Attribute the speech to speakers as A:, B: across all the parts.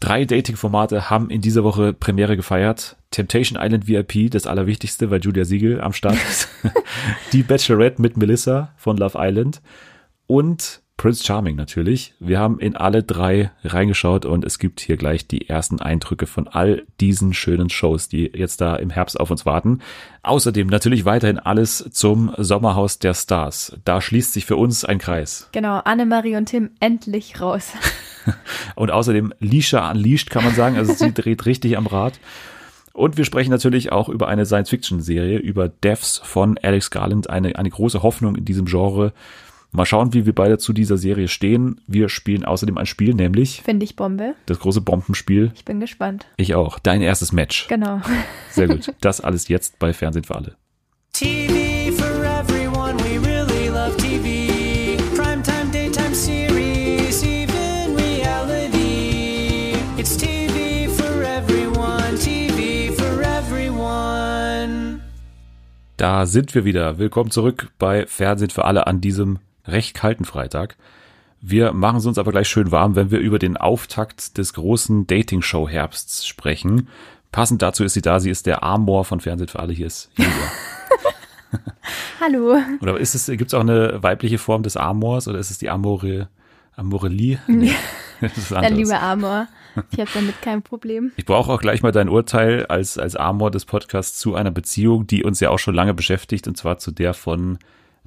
A: Drei Dating-Formate haben in dieser Woche Premiere gefeiert. Temptation Island VIP, das Allerwichtigste, weil Julia Siegel am Start ist. Die Bachelorette mit Melissa von Love Island. Und Prince Charming natürlich. Wir haben in alle drei reingeschaut und es gibt hier gleich die ersten Eindrücke von all diesen schönen Shows, die jetzt da im Herbst auf uns warten. Außerdem natürlich weiterhin alles zum Sommerhaus der Stars. Da schließt sich für uns ein Kreis.
B: Genau, Annemarie und Tim endlich raus.
A: und außerdem Lisha unleashed, kann man sagen. Also sie dreht richtig am Rad. Und wir sprechen natürlich auch über eine Science-Fiction-Serie, über Deaths von Alex Garland, eine, eine große Hoffnung in diesem Genre. Mal schauen, wie wir beide zu dieser Serie stehen. Wir spielen außerdem ein Spiel, nämlich.
B: Finde ich Bombe.
A: Das große Bombenspiel.
B: Ich bin gespannt.
A: Ich auch. Dein erstes Match.
B: Genau.
A: Sehr gut. Das alles jetzt bei Fernsehen für alle.
C: TV for everyone, we really love TV. Primetime, daytime series, even reality. It's TV for everyone, TV for everyone.
A: Da sind wir wieder. Willkommen zurück bei Fernsehen für alle an diesem recht kalten Freitag. Wir machen es uns aber gleich schön warm, wenn wir über den Auftakt des großen Dating-Show-Herbsts sprechen. Passend dazu ist sie da, sie ist der Amor von Fernsehen für alle. Hier ist Julia.
B: Hallo.
A: Oder ist es, gibt es auch eine weibliche Form des Amors oder ist es die Amore, Amorelie? Nee.
B: Dann lieber Amor. Ich habe damit kein Problem.
A: Ich brauche auch gleich mal dein Urteil als, als Amor des Podcasts zu einer Beziehung, die uns ja auch schon lange beschäftigt, und zwar zu der von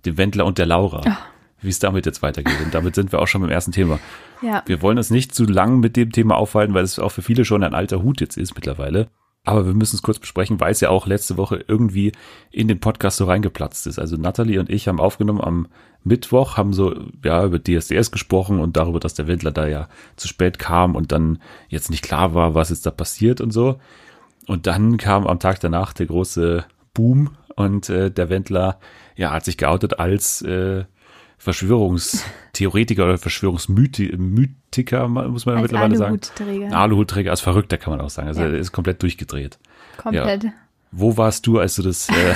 A: dem Wendler und der Laura. Oh wie es damit jetzt weitergeht. Und damit sind wir auch schon beim ersten Thema.
B: Ja.
A: Wir wollen uns nicht zu lang mit dem Thema aufhalten, weil es auch für viele schon ein alter Hut jetzt ist mittlerweile. Aber wir müssen es kurz besprechen, weil es ja auch letzte Woche irgendwie in den Podcast so reingeplatzt ist. Also Natalie und ich haben aufgenommen am Mittwoch, haben so ja über DSDS gesprochen und darüber, dass der Wendler da ja zu spät kam und dann jetzt nicht klar war, was jetzt da passiert und so. Und dann kam am Tag danach der große Boom und äh, der Wendler ja hat sich geoutet als äh, Verschwörungstheoretiker oder Verschwörungsmythiker, muss man als mittlerweile sagen. Aluhutträger. Aluhutträger, als Verrückter kann man auch sagen. Also ja. er ist komplett durchgedreht.
B: Komplett. Ja.
A: Wo warst du, als du das, äh,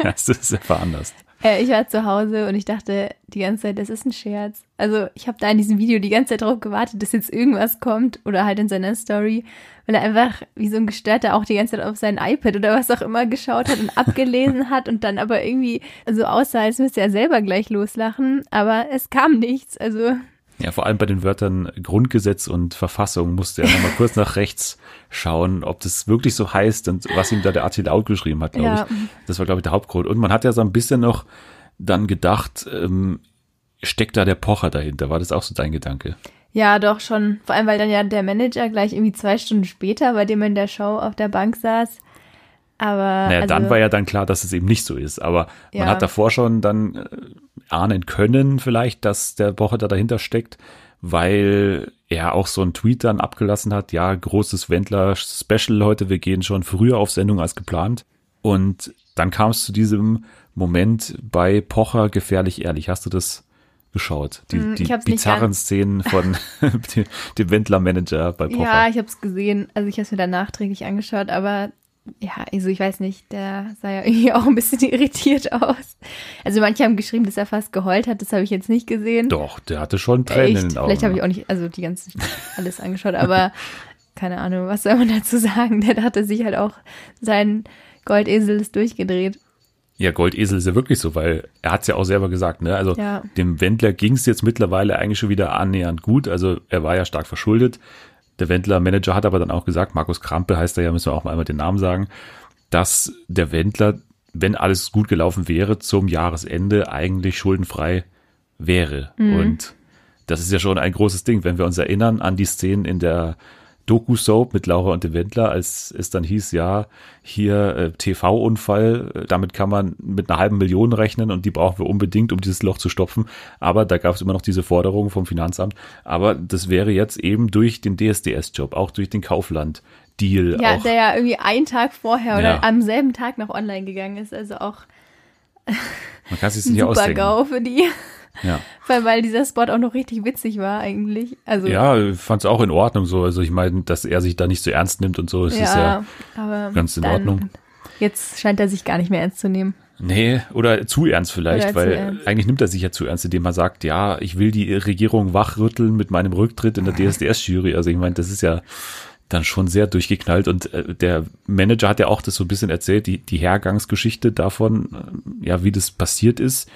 A: als du das erfahren hast?
B: Äh, ich war zu Hause und ich dachte die ganze Zeit, das ist ein Scherz. Also ich habe da in diesem Video die ganze Zeit drauf gewartet, dass jetzt irgendwas kommt oder halt in seiner Story, weil er einfach wie so ein Gestörter auch die ganze Zeit auf sein iPad oder was auch immer geschaut hat und abgelesen hat und dann aber irgendwie so aussah, als müsste er selber gleich loslachen, aber es kam nichts. Also
A: ja, vor allem bei den Wörtern Grundgesetz und Verfassung musste er nochmal kurz nach rechts schauen, ob das wirklich so heißt und was ihm da der Attila Out geschrieben hat, glaube ja. ich. Das war, glaube ich, der Hauptgrund. Und man hat ja so ein bisschen noch dann gedacht, ähm, steckt da der Pocher dahinter? War das auch so dein Gedanke?
B: Ja, doch schon. Vor allem, weil dann ja der Manager gleich irgendwie zwei Stunden später, bei dem er in der Show auf der Bank saß, aber.
A: Naja,
B: also,
A: dann war ja dann klar, dass es eben nicht so ist. Aber ja. man hat davor schon dann äh, ahnen können, vielleicht, dass der Woche da dahinter steckt, weil er auch so einen Tweet dann abgelassen hat, ja, großes Wendler-Special heute, wir gehen schon früher auf Sendung als geplant. Und dann kam es zu diesem Moment bei Pocher gefährlich ehrlich. Hast du das geschaut? Die, hm, die bizarren Szenen von dem Wendler-Manager bei Pocher.
B: Ja, ich habe es gesehen. Also ich habe es mir dann nachträglich angeschaut, aber ja, also ich weiß nicht, der sah ja irgendwie auch ein bisschen irritiert aus. Also manche haben geschrieben, dass er fast geheult hat, das habe ich jetzt nicht gesehen.
A: Doch, der hatte schon Tränen Echt? in den Augen.
B: Vielleicht habe ich auch nicht, also die ganze alles angeschaut, aber keine Ahnung, was soll man dazu sagen? Der hatte sich halt auch, sein Goldesel ist durchgedreht.
A: Ja, Goldesel ist ja wirklich so, weil er hat es ja auch selber gesagt, ne? Also ja. dem Wendler ging es jetzt mittlerweile eigentlich schon wieder annähernd gut. Also er war ja stark verschuldet. Der Wendler-Manager hat aber dann auch gesagt, Markus Krampe heißt er ja, müssen wir auch mal einmal den Namen sagen, dass der Wendler, wenn alles gut gelaufen wäre, zum Jahresende eigentlich schuldenfrei wäre. Mhm. Und das ist ja schon ein großes Ding, wenn wir uns erinnern an die Szenen in der Doku-Soap mit Laura und dem Wendler, als es dann hieß, ja, hier äh, TV-Unfall, äh, damit kann man mit einer halben Million rechnen und die brauchen wir unbedingt, um dieses Loch zu stopfen. Aber da gab es immer noch diese Forderung vom Finanzamt. Aber das wäre jetzt eben durch den DSDS-Job, auch durch den Kaufland. Deal.
B: Ja,
A: auch.
B: der ja irgendwie einen Tag vorher ja. oder am selben Tag noch online gegangen ist. Also auch
A: Man kann sich nicht super ausdenken.
B: GAU für die.
A: Ja.
B: Weil, weil dieser Spot auch noch richtig witzig war eigentlich. Also,
A: ja, fand es auch in Ordnung so. Also ich meine, dass er sich da nicht so ernst nimmt und so, ist ja, ja ganz in Ordnung.
B: Jetzt scheint er sich gar nicht mehr ernst zu nehmen.
A: Nee, oder zu ernst vielleicht,
B: zu
A: weil
B: ernst.
A: eigentlich nimmt er sich ja zu ernst, indem er sagt, ja, ich will die Regierung wachrütteln mit meinem Rücktritt in der DSDS-Jury. Also ich meine, das ist ja dann schon sehr durchgeknallt und äh, der Manager hat ja auch das so ein bisschen erzählt, die, die Hergangsgeschichte davon, äh, ja, wie das passiert ist.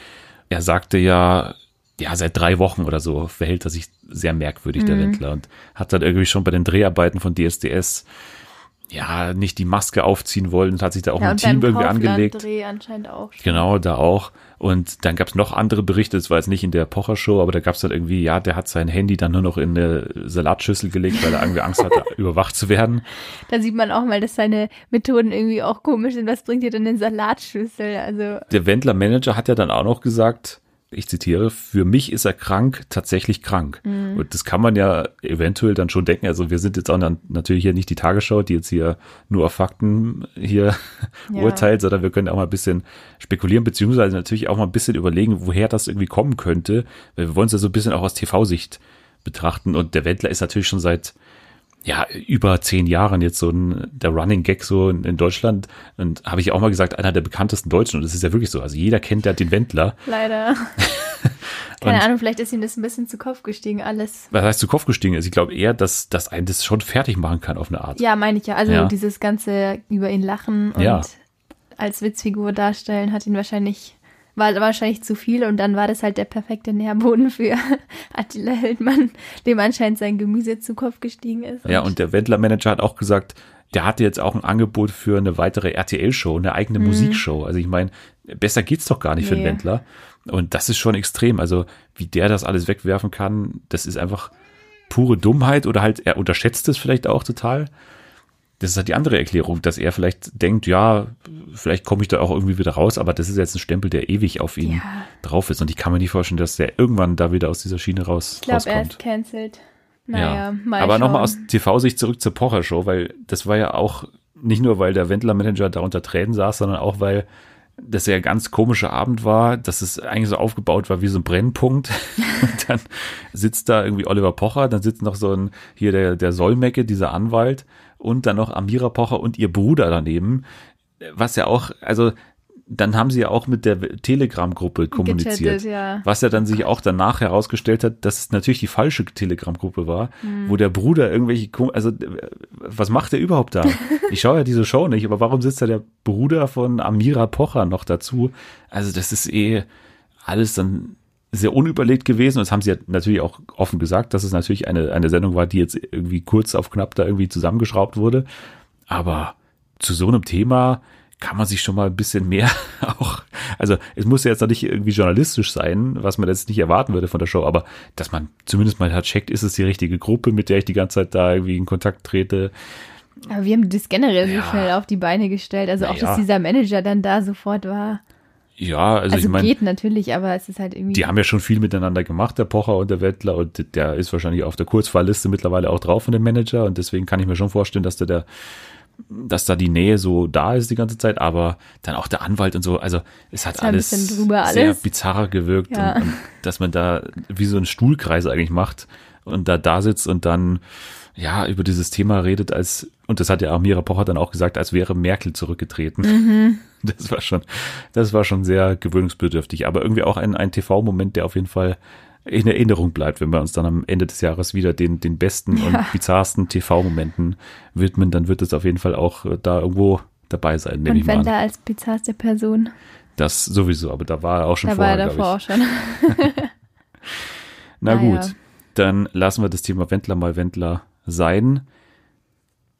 A: Er sagte ja, ja, seit drei Wochen oder so verhält er sich sehr merkwürdig,
B: Mhm.
A: der Wendler, und hat dann irgendwie schon bei den Dreharbeiten von DSDS ja nicht die Maske aufziehen wollen und hat sich da auch
B: Ja,
A: ein Team irgendwie angelegt.
B: Kaufland-Dreh anscheinend auch. schon.
A: Genau, da auch. Und dann gab's noch andere Berichte, das war jetzt nicht in der Pocher-Show, aber da gab's dann irgendwie, ja, der hat sein Handy dann nur noch in eine Salatschüssel gelegt, weil er irgendwie Angst hatte, überwacht zu werden.
B: Da sieht man auch mal, dass seine Methoden irgendwie auch komisch sind. Was bringt dir denn eine Salatschüssel? Also,
A: Der Wendler-Manager hat ja dann auch noch gesagt, ich zitiere, für mich ist er krank, tatsächlich krank.
B: Mhm.
A: Und das kann man ja eventuell dann schon denken. Also wir sind jetzt auch dann natürlich hier nicht die Tagesschau, die jetzt hier nur auf Fakten hier
B: Ja.
A: urteilt, sondern wir können auch mal ein bisschen spekulieren, beziehungsweise natürlich auch mal ein bisschen überlegen, woher das irgendwie kommen könnte. Weil wir wollen es ja so ein bisschen auch aus TV-Sicht betrachten. Und der Wendler ist natürlich schon seit ja, über zehn Jahren jetzt so ein, der Running Gag so in, in Deutschland. Und habe ich auch mal gesagt, einer der bekanntesten Deutschen. Und das ist ja wirklich so. Also jeder kennt ja den Wendler.
B: leider. Keine
A: Und-
B: Ahnung, vielleicht ist ihm das ein bisschen zu Kopf gestiegen, alles.
A: Was heißt zu Kopf gestiegen ist? Ich glaube eher, dass, dass einen das schon fertig machen kann auf eine Art.
B: Ja, meine ich ja. Also
A: Ja.
B: dieses ganze über ihn lachen und
A: Ja.
B: als Witzfigur darstellen hat ihn wahrscheinlich, war wahrscheinlich zu viel und dann war das halt der perfekte Nährboden für Attila Hildmann, dem anscheinend sein Gemüse zu Kopf gestiegen ist.
A: Ja, und der Wendler-Manager hat auch gesagt, der hatte jetzt auch ein Angebot für eine weitere RTL-Show, eine eigene Musikshow. Also ich meine, besser geht's doch gar nicht für den
B: Mhm. Nee.
A: Wendler. Und das ist schon extrem. Also wie der das alles wegwerfen kann, das ist einfach pure Dummheit oder halt er unterschätzt es vielleicht auch total. Das ist halt die andere Erklärung, dass er vielleicht denkt, ja, vielleicht komme ich da auch irgendwie wieder raus, aber das ist jetzt ein Stempel, der ewig auf ihn
B: Ja.
A: drauf ist. Und ich kann mir nicht vorstellen, dass der irgendwann da wieder aus dieser Schiene raus,
B: ich glaube, er
A: rauskommt.
B: ist cancelled. Naja,
A: Ja,
B: mal
A: aber nochmal aus TV-Sicht zurück zur Pocher-Show, weil das war ja auch nicht nur, weil der Wendler-Manager da unter Tränen saß, sondern auch, weil das ja ein ganz komischer Abend war, dass es eigentlich so aufgebaut war wie so ein Brennpunkt. Und dann sitzt da irgendwie Oliver Pocher, dann sitzt noch so ein, hier der, der Solmecke, dieser Anwalt, und dann noch Amira Pocher und ihr Bruder daneben, was ja auch, also dann haben sie ja auch mit der Telegram-Gruppe kommuniziert.
B: Gechattet, ja.
A: Was ja dann sich auch danach herausgestellt hat, dass es natürlich die falsche Telegram-Gruppe war,
B: Hm.
A: wo der Bruder irgendwelche, also äh, was macht der überhaupt da? Ich schaue ja diese Show nicht, aber warum sitzt da der Bruder von Amira Pocher noch dazu? Also das ist eh alles dann sehr unüberlegt gewesen. Und das haben sie ja natürlich auch offen gesagt, dass es natürlich eine, eine Sendung war, die jetzt irgendwie kurz auf knapp da irgendwie zusammengeschraubt wurde. Aber zu so einem Thema kann man sich schon mal ein bisschen mehr auch, also es muss ja jetzt noch nicht irgendwie journalistisch sein, was man jetzt nicht erwarten würde von der Show, aber dass man zumindest mal halt checkt, ist es die richtige Gruppe, mit der ich die ganze Zeit da irgendwie in Kontakt trete.
B: Aber wir haben das generell
A: Ja.
B: so schnell auf die Beine gestellt. Also auch,
A: Naja.
B: dass dieser Manager dann da sofort war.
A: Ja, also,
B: Also,
A: ich meine,
B: geht natürlich, aber es ist halt irgendwie.
A: die haben ja schon viel miteinander gemacht, der Pocher und der Wettler, und der ist wahrscheinlich auf der Kurzfallliste mittlerweile auch drauf von dem Manager und deswegen kann ich mir schon vorstellen, dass der, der dass da die Nähe so da ist die ganze Zeit, aber dann auch der Anwalt und so, also es hat alles,
B: drüber
A: sehr
B: alles.
A: bizarrer gewirkt
B: Ja.
A: und, und dass man da wie so einen Stuhlkreis eigentlich macht und da da sitzt und dann ja über dieses Thema redet als und das hat ja Amira Pocher dann auch gesagt, als wäre Merkel zurückgetreten.
B: Mhm.
A: Das war schon, das war schon sehr gewöhnungsbedürftig, aber irgendwie auch ein, ein TV-Moment, der auf jeden Fall in Erinnerung bleibt, wenn wir uns dann am Ende des Jahres wieder den, den besten
B: Ja.
A: und bizarrsten TV-Momenten widmen, dann wird es auf jeden Fall auch äh, da irgendwo dabei sein, nehme ich
B: und
A: mal
B: wenn
A: an.
B: da als bizarrste Person,
A: Das sowieso, aber da war er auch schon
B: da war
A: vorher,
B: er
A: glaube
B: davor
A: ich.
B: auch schon.
A: Na
B: Naja.
A: gut, dann lassen wir das Thema Wendler mal Wendler sein.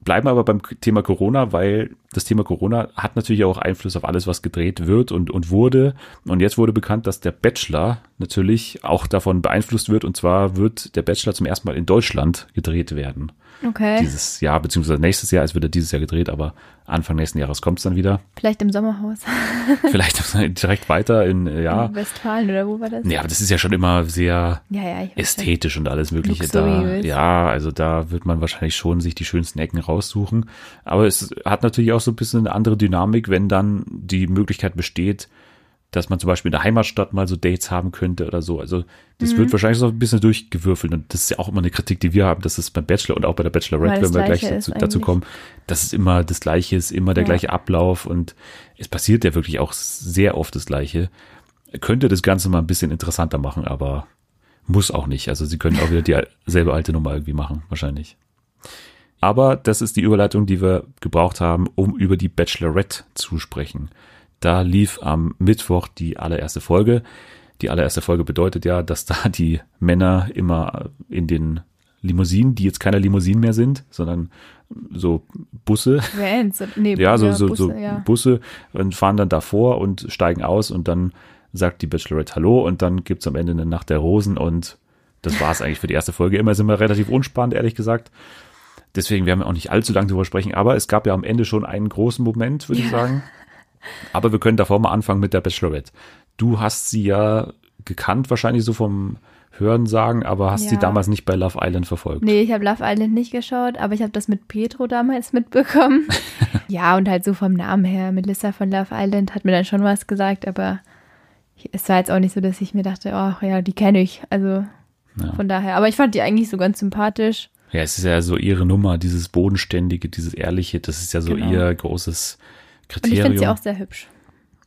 A: Bleiben aber beim Thema Corona, weil das Thema Corona hat natürlich auch Einfluss auf alles, was gedreht wird und, und wurde. Und jetzt wurde bekannt, dass der Bachelor natürlich auch davon beeinflusst wird. Und zwar wird der Bachelor zum ersten Mal in Deutschland gedreht werden.
B: Okay.
A: Dieses Jahr, beziehungsweise nächstes Jahr. Es wird ja dieses Jahr gedreht, aber Anfang nächsten Jahres kommt es dann wieder.
B: Vielleicht im Sommerhaus.
A: Vielleicht direkt weiter in, äh, ja.
B: In Westfalen oder wo war das?
A: Nee, aber das ist ja schon immer sehr
B: ja, ja.
A: Ästhetisch und alles Mögliche da.
B: Luxuriös.
A: Ja, also da wird man wahrscheinlich schon sich die schönsten Ecken raussuchen. Aber es hat natürlich auch so ein bisschen eine andere Dynamik, wenn dann die Möglichkeit besteht, dass man zum Beispiel in der Heimatstadt mal so Dates haben könnte oder so. Also das mhm. wird wahrscheinlich so ein bisschen durchgewürfelt und das ist ja auch immer eine Kritik, die wir haben, dass es beim Bachelor und auch bei der Bachelorette, wenn wir gleich dazu, dazu, kommen, dass es immer das Gleiche ist, immer der ja. gleiche Ablauf und es passiert ja wirklich auch sehr oft das Gleiche. Könnte das Ganze mal ein bisschen interessanter machen, aber muss auch nicht. Also sie können auch wieder dieselbe alte Nummer irgendwie machen, wahrscheinlich. Aber das ist die Überleitung, die wir gebraucht haben, um über die Bachelorette zu sprechen. Da lief am Mittwoch die allererste Folge. Die allererste Folge bedeutet ja, dass da die Männer immer in den Limousinen, die jetzt keine Limousinen mehr sind, sondern so Busse.
B: Vans, nee,
A: ja, so, so, Busse, so ja. Busse und fahren dann davor und steigen aus und dann sagt die Bachelorette Hallo und dann gibt's am Ende eine Nacht der Rosen und das war's eigentlich für die erste Folge. Immer sind wir relativ unspannend, ehrlich gesagt. Deswegen werden wir auch nicht allzu lange drüber sprechen, aber es gab ja am Ende schon einen großen Moment, würde ja. ich sagen. Aber wir können davor mal anfangen mit der Bachelorette. Du hast sie ja gekannt, wahrscheinlich so vom Hören sagen, aber hast ja. sie damals nicht bei Love Island verfolgt.
B: Nee, ich habe Love Island nicht geschaut, aber ich habe das mit Petro damals mitbekommen. ja, und halt so vom Namen her, Melissa von Love Island hat mir dann schon was gesagt, aber es war jetzt auch nicht so, dass ich mir dachte, ach ja, die kenne ich. Also ja. von daher. Aber ich fand die eigentlich so ganz sympathisch.
A: Ja, es ist ja so ihre Nummer, dieses Bodenständige, dieses Ehrliche, das ist ja so genau. ihr großes Kriterium. Und ich
B: finde sie auch sehr hübsch.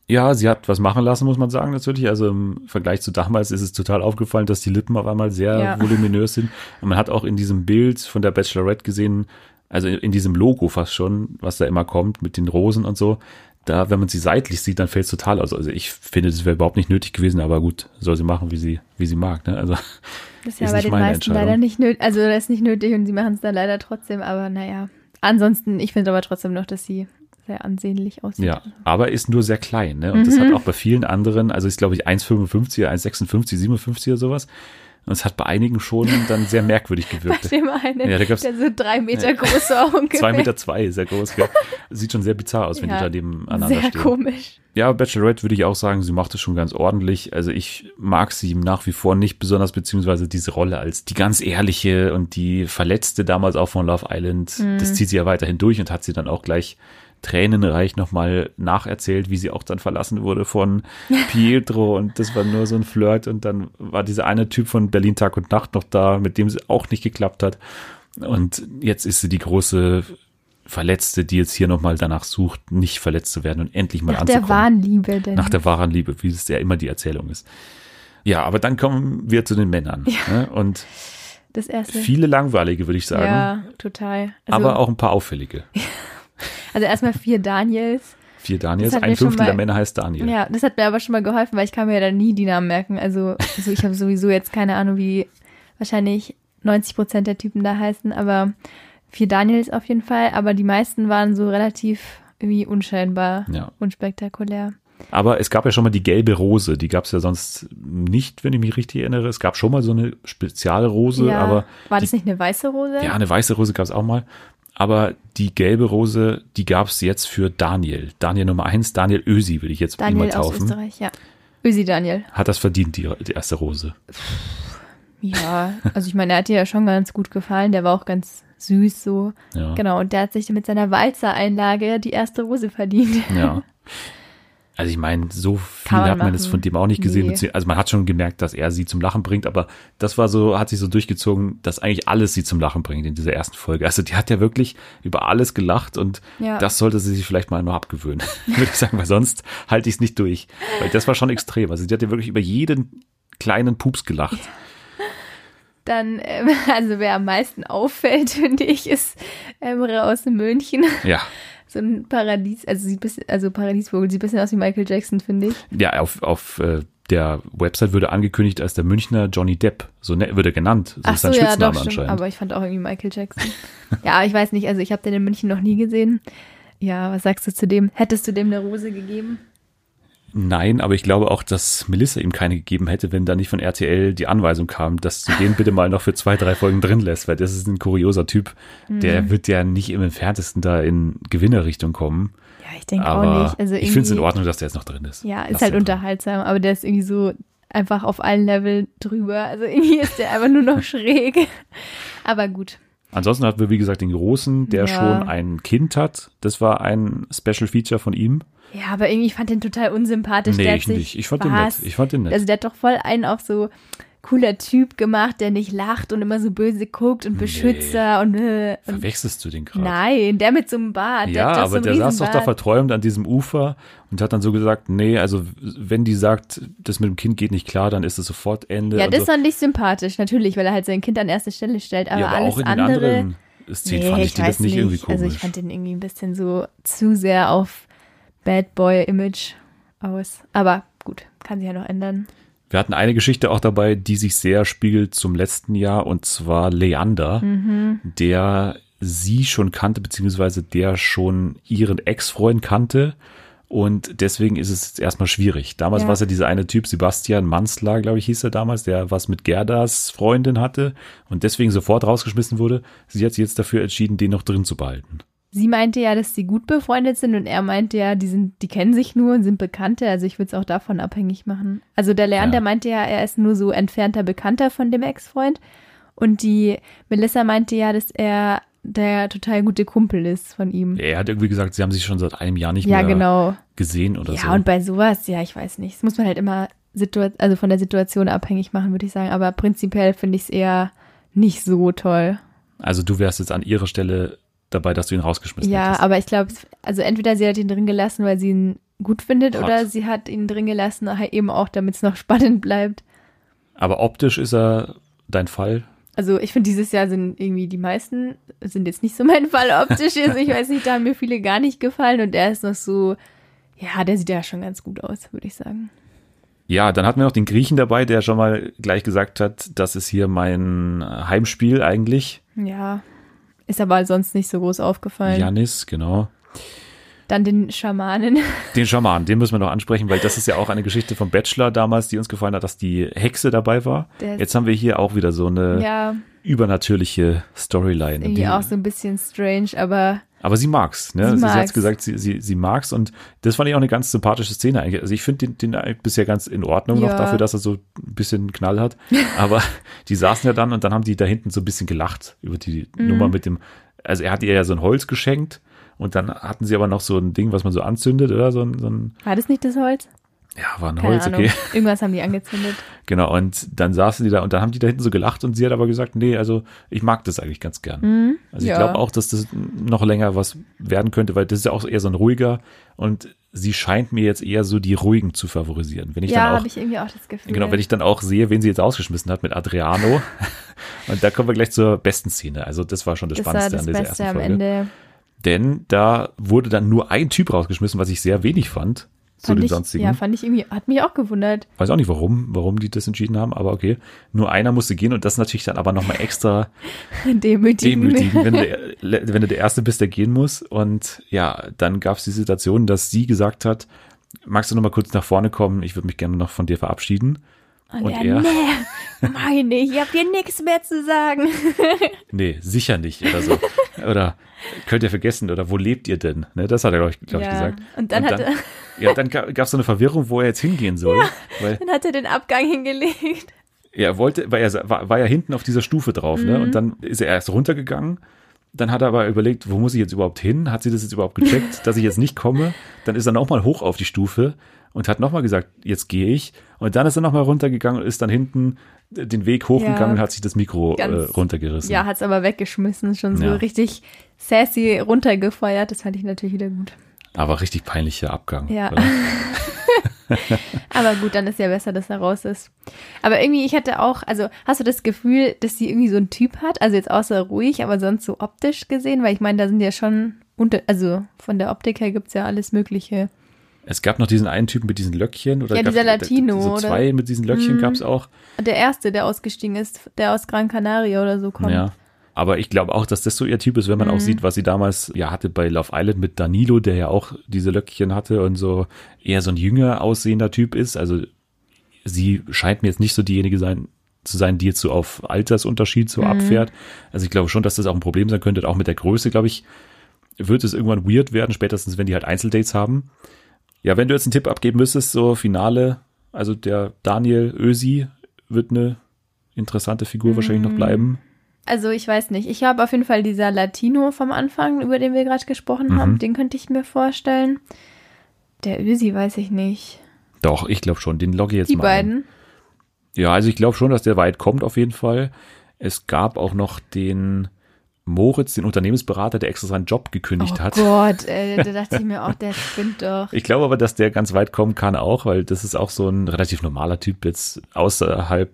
A: Ja, sie hat was machen lassen, muss man sagen, natürlich. Also im Vergleich zu damals ist es total aufgefallen, dass die Lippen auf einmal sehr ja. voluminös sind. Und man hat auch in diesem Bild von der Bachelorette gesehen, also in diesem Logo fast schon, was da immer kommt mit den Rosen und so. Da, wenn man sie seitlich sieht, dann fällt es total aus. Also ich finde, das wäre überhaupt nicht nötig gewesen, aber gut, soll sie machen, wie sie, wie sie mag. Ne? Also
B: das ist ja ist bei den meisten leider nicht nötig. Also das ist nicht nötig und sie machen es dann leider trotzdem, aber naja. Ansonsten, ich finde aber trotzdem noch, dass sie sehr ansehnlich aussieht.
A: Ja, aber ist nur sehr klein, ne? Und mhm. das hat auch bei vielen anderen, also ist glaube ich 1,55, 1,56, 57 oder sowas. Und es hat bei einigen schon dann sehr merkwürdig gewirkt.
B: Bei dem einen, ja, da gab's, der so drei Meter ja, groß war ungefähr.
A: Zwei Meter zwei, sehr groß. Gell? Sieht schon sehr bizarr aus, wenn ja, die da nebeneinander
B: sehr
A: stehen.
B: komisch.
A: Ja, Bachelorette würde ich auch sagen, sie macht es schon ganz ordentlich. Also ich mag sie nach wie vor nicht besonders, beziehungsweise diese Rolle als die ganz ehrliche und die Verletzte damals auch von Love Island. Mhm. Das zieht sie ja weiterhin durch und hat sie dann auch gleich tränenreich nochmal nacherzählt, wie sie auch dann verlassen wurde von Pietro und das war nur so ein Flirt und dann war dieser eine Typ von Berlin Tag und Nacht noch da, mit dem sie auch nicht geklappt hat und jetzt ist sie die große Verletzte, die jetzt hier nochmal danach sucht, nicht verletzt zu werden und endlich mal
B: Nach
A: anzukommen.
B: Nach der wahren Liebe.
A: Denn. Nach der wahren Liebe, wie es ja immer die Erzählung ist. Ja, aber dann kommen wir zu den Männern. Ja. Ne? Und
B: das erste.
A: viele langweilige, würde ich sagen.
B: Ja, total.
A: Also, aber auch ein paar auffällige.
B: Also erstmal vier Daniels.
A: Vier Daniels, ein Fünftel mal, der Männer heißt Daniel.
B: Ja, das hat mir aber schon mal geholfen, weil ich kann mir ja dann nie die Namen merken. Also, also ich habe sowieso jetzt keine Ahnung, wie wahrscheinlich 90 Prozent der Typen da heißen, aber vier Daniels auf jeden Fall. Aber die meisten waren so relativ irgendwie unscheinbar, ja. unspektakulär.
A: Aber es gab ja schon mal die gelbe Rose, die gab es ja sonst nicht, wenn ich mich richtig erinnere. Es gab schon mal so eine Spezialrose, ja, aber.
B: War das die, nicht eine weiße Rose?
A: Ja, eine weiße Rose gab es auch mal aber die gelbe Rose, die gab es jetzt für Daniel. Daniel Nummer eins, Daniel Ösi will ich jetzt
B: Daniel
A: mal taufen.
B: Aus Österreich, ja. Ösi Daniel.
A: Hat das verdient, die, die erste Rose?
B: Ja, also ich meine, er hat dir ja schon ganz gut gefallen. Der war auch ganz süß so. Ja. Genau, und der hat sich mit seiner Walzer-Einlage die erste Rose verdient.
A: Ja. Also ich meine, so viel hat man das von dem auch nicht gesehen. Nee. Also man hat schon gemerkt, dass er sie zum Lachen bringt, aber das war so, hat sich so durchgezogen, dass eigentlich alles sie zum Lachen bringt in dieser ersten Folge. Also die hat ja wirklich über alles gelacht und ja. das sollte sie sich vielleicht mal noch abgewöhnen, würde ich sagen, weil sonst halte ich es nicht durch. Weil das war schon extrem. Also die hat ja wirklich über jeden kleinen Pups gelacht.
B: Dann, ähm, also wer am meisten auffällt, finde ich, ist Emre aus München.
A: Ja
B: so ein Paradies, also sieht bisschen, also Paradiesvogel sieht ein bisschen aus wie Michael Jackson, finde ich.
A: Ja, auf, auf äh, der Website würde angekündigt als der Münchner Johnny Depp, so ne, würde genannt. So
B: Ach ist sein so, Spitzname ja, doch, anscheinend. aber ich fand auch irgendwie Michael Jackson. ja, ich weiß nicht, also ich habe den in München noch nie gesehen. Ja, was sagst du zu dem? Hättest du dem eine Rose gegeben?
A: Nein, aber ich glaube auch, dass Melissa ihm keine gegeben hätte, wenn da nicht von RTL die Anweisung kam, dass du den bitte mal noch für zwei, drei Folgen drin lässt, weil das ist ein kurioser Typ. Mhm. Der wird ja nicht im entferntesten da in Gewinnerrichtung kommen.
B: Ja, ich denke auch nicht.
A: Also ich finde es in Ordnung, dass der jetzt noch drin ist.
B: Ja, ist Lass halt unterhaltsam, aber der ist irgendwie so einfach auf allen Leveln drüber. Also irgendwie ist der einfach nur noch schräg. Aber gut.
A: Ansonsten hatten wir, wie gesagt, den Großen, der
B: Ja.
A: schon ein Kind hat. Das war ein Special Feature von ihm.
B: Ja, aber irgendwie, ich fand den total unsympathisch.
A: Nee, ich nicht. Ich fand den nett. Ich fand den nett.
B: Also der hat doch voll einen auf so cooler Typ gemacht, der nicht lacht und immer so böse guckt und Beschützer und, äh, und
A: Verwechselst du den gerade?
B: nein, der mit so einem Bart.
A: Ja,
B: der
A: aber der saß doch da verträumt an diesem Ufer und hat dann so gesagt, nee, also wenn die sagt, das mit dem Kind geht nicht klar, dann ist es sofort Ende.
B: Ja, das
A: so.
B: fand ich sympathisch, natürlich, weil er halt sein Kind an erste Stelle stellt, aber,
A: ja, aber
B: alles
A: auch in den
B: andere.
A: anderen Szenen fand ich, die das nicht, irgendwie komisch.
B: Also ich fand den irgendwie ein bisschen so zu sehr auf Bad Boy Image aus. Aber gut, kann sich ja noch ändern.
A: Wir hatten eine Geschichte auch dabei, die sich sehr spiegelt zum letzten Jahr und zwar Leander,
B: Mhm.
A: der sie schon kannte, beziehungsweise der schon ihren Ex-Freund kannte. Und deswegen ist es jetzt erstmal schwierig. Damals
B: Ja.
A: war es ja dieser eine Typ, Sebastian Manzler, glaube ich, hieß er damals, der was mit Gerdas Freundin hatte und deswegen sofort rausgeschmissen wurde. Sie hat sich jetzt dafür entschieden, den noch drin zu behalten.
B: Sie meinte ja, dass sie gut befreundet sind und er meinte ja, die sind, die kennen sich nur und sind Bekannte. Also ich würde es auch davon abhängig machen. Also der Leander
A: Ja.
B: meinte ja, er ist nur so entfernter Bekannter von dem Ex-Freund. Und die Melissa meinte ja, dass er der total gute Kumpel ist von ihm.
A: Er hat irgendwie gesagt, sie haben sich schon seit einem Jahr nicht
B: Ja,
A: mehr
B: genau.
A: gesehen oder
B: Ja,
A: so.
B: und bei sowas, ja, ich weiß nicht. Das muss man halt immer also von der Situation abhängig machen, würde ich sagen. Aber prinzipiell finde ich es eher nicht so toll.
A: Also du wärst jetzt an ihrer Stelle dabei, dass du ihn rausgeschmissen
B: Ja,
A: hättest.
B: aber ich glaube, also entweder sie hat ihn drin gelassen, weil sie ihn gut findet,
A: Hot.
B: oder sie hat ihn drin gelassen, halt eben auch, damit es noch spannend bleibt.
A: Aber optisch ist er dein Fall.
B: Also ich finde, dieses Jahr sind irgendwie die meisten, sind jetzt nicht so mein Fall optisch. Also ich weiß nicht, da haben mir viele gar nicht gefallen und er ist noch so, ja, der sieht ja schon ganz gut aus, würde ich sagen.
A: Ja, dann hatten wir noch den Griechen dabei, der schon mal gleich gesagt hat, das ist hier mein Heimspiel eigentlich.
B: Ja, ist aber sonst nicht so groß aufgefallen.
A: Janis, genau.
B: Dann den Schamanen.
A: Den Schaman, den müssen wir noch ansprechen, weil das ist ja auch eine Geschichte vom Bachelor damals, die uns gefallen hat, dass die Hexe dabei war.
B: Der
A: Jetzt haben wir hier auch wieder so eine
B: Ja,
A: übernatürliche Storyline.
B: irgendwie
A: Die-
B: auch so ein bisschen strange, aber
A: Aber sie mag's, ne?
B: Sie
A: Sie, hat
B: mag's.
A: gesagt, sie, sie, sie mag's und das fand ich auch eine ganz sympathische Szene eigentlich. Also ich finde den, den eigentlich bisher ganz in Ordnung noch
B: Ja.
A: dafür, dass er so ein bisschen Knall hat. Aber die saßen ja dann und dann haben die da hinten so ein bisschen gelacht über die
B: Mhm.
A: Nummer mit dem, also er hat ihr ja so ein Holz geschenkt und dann hatten sie aber noch so ein Ding, was man so anzündet, oder? So ein, so ein
B: war das nicht das Holz?
A: Ja, war ein
B: Keine
A: Holz,
B: Ahnung.
A: okay.
B: Irgendwas haben die angezündet.
A: Genau, und dann saßen die da und dann haben die da hinten so gelacht und sie hat aber gesagt, nee, also ich mag das eigentlich ganz gern. also ich
B: ja.
A: glaube auch, dass das noch länger was werden könnte, weil das ist ja auch eher so ein ruhiger und sie scheint mir jetzt eher so die ruhigen zu favorisieren. Wenn ich
B: ja,
A: dann auch
B: habe ich irgendwie auch das Gefühl.
A: Genau, wenn ich dann auch sehe, wen sie jetzt ausgeschmissen hat mit Adriano. und da kommen wir gleich zur besten Szene. Also das war schon das,
B: das
A: Spannendste
B: das
A: an dieser
B: Beste
A: ersten
B: am
A: Folge.
B: Ende.
A: Denn da wurde dann nur ein Typ rausgeschmissen, was ich sehr wenig fand zu
B: Fand
A: den
B: ich,
A: sonstigen.
B: ja, fand ich irgendwie, hat mich auch gewundert.
A: Weiß auch nicht warum, warum die das entschieden haben, aber okay. Nur einer musste gehen und das natürlich dann aber nochmal extra
B: Demütigen.
A: demütigen, wenn du, der- wenn du der Erste bist, der gehen muss. Und ja, dann gab es die Situation, dass sie gesagt hat, magst du nochmal kurz nach vorne kommen? Ich würde mich gerne noch von dir verabschieden.
B: Und,
A: Und
B: er,
A: er-
B: nee, meine, ich hab dir nichts mehr zu sagen.
A: Nee, sicher nicht oder so. Oder könnt ihr vergessen oder wo lebt ihr denn? Ne, das hat er, glaube ich, glaub ich,
B: Ja,
A: gesagt.
B: und dann hat er-
A: Ja, dann gab es so eine Verwirrung, wo er jetzt hingehen soll. Weil
B: Dann hat er den Abgang hingelegt.
A: er wollte, weil er war, war ja hinten auf dieser Stufe drauf, ne?
B: Mhm.
A: Und dann ist er erst runtergegangen. Dann hat er aber überlegt, wo muss ich jetzt überhaupt hin? Hat sie das jetzt überhaupt gecheckt, dass ich jetzt nicht komme? Dann ist er nochmal hoch auf die Stufe und hat nochmal gesagt, jetzt gehe ich. Und dann ist er nochmal runtergegangen und ist dann hinten den Weg hochgegangen
B: Ja.
A: und hat sich das Mikro äh,
B: Ganz-
A: runtergerissen.
B: Ja, hat's aber weggeschmissen, schon so
A: Ja.
B: richtig sassy runtergefeuert. Das fand ich natürlich wieder gut.
A: Aber richtig peinlicher Abgang.
B: Ja. Aber gut, dann ist ja besser, dass er raus ist. Aber irgendwie, ich hatte auch, also hast du das Gefühl, dass sie irgendwie so einen Typ hat? Also jetzt außer ruhig, aber sonst so optisch gesehen? Weil ich meine, da sind ja schon unter, also von der Optik her gibt's ja alles Mögliche.
A: Es gab noch diesen einen Typen mit diesen Löckchen. Oder
B: Ja,
A: gab-
B: dieser Latino,
A: So
B: oder?
A: zwei mit diesen Löckchen
B: Mhm.
A: gab's auch.
B: Der erste, der ausgestiegen ist, der aus Gran Canaria oder so kommt.
A: Ja. Aber ich glaube auch, dass das so ihr Typ ist, wenn man auch sieht, was sie damals ja hatte bei Love Island mit Danilo, der ja auch diese Löckchen hatte und so eher so ein jünger aussehender Typ ist. Also sie scheint mir jetzt nicht so diejenige sein, zu sein, die jetzt so auf Altersunterschied so abfährt. Also ich glaube schon, dass das auch ein Problem sein könnte. Auch mit der Größe, glaube ich, wird es irgendwann weird werden, spätestens wenn die halt Einzeldates haben. Ja, wenn du jetzt einen Tipp abgeben müsstest, so Finale, also der Daniel Ösi wird eine interessante Figur wahrscheinlich noch bleiben.
B: Also ich weiß nicht. Ich habe auf jeden Fall dieser Latino vom Anfang, über den wir gerade gesprochen
A: Mhm.
B: haben, den könnte ich mir vorstellen. Der Ösi weiß ich nicht.
A: Doch, ich glaube schon. Den logge ich jetzt
B: Die
A: mal ein.
B: beiden.
A: Ja, also ich glaube schon, dass der weit kommt auf jeden Fall. Es gab auch noch den Moritz, den Unternehmensberater, der extra seinen Job gekündigt
B: oh
A: hat.
B: Gott, ey, da dachte ich mir auch, der spinnt doch.
A: Ich glaube aber, dass der ganz weit kommen kann auch, weil das ist auch so ein relativ normaler Typ jetzt außerhalb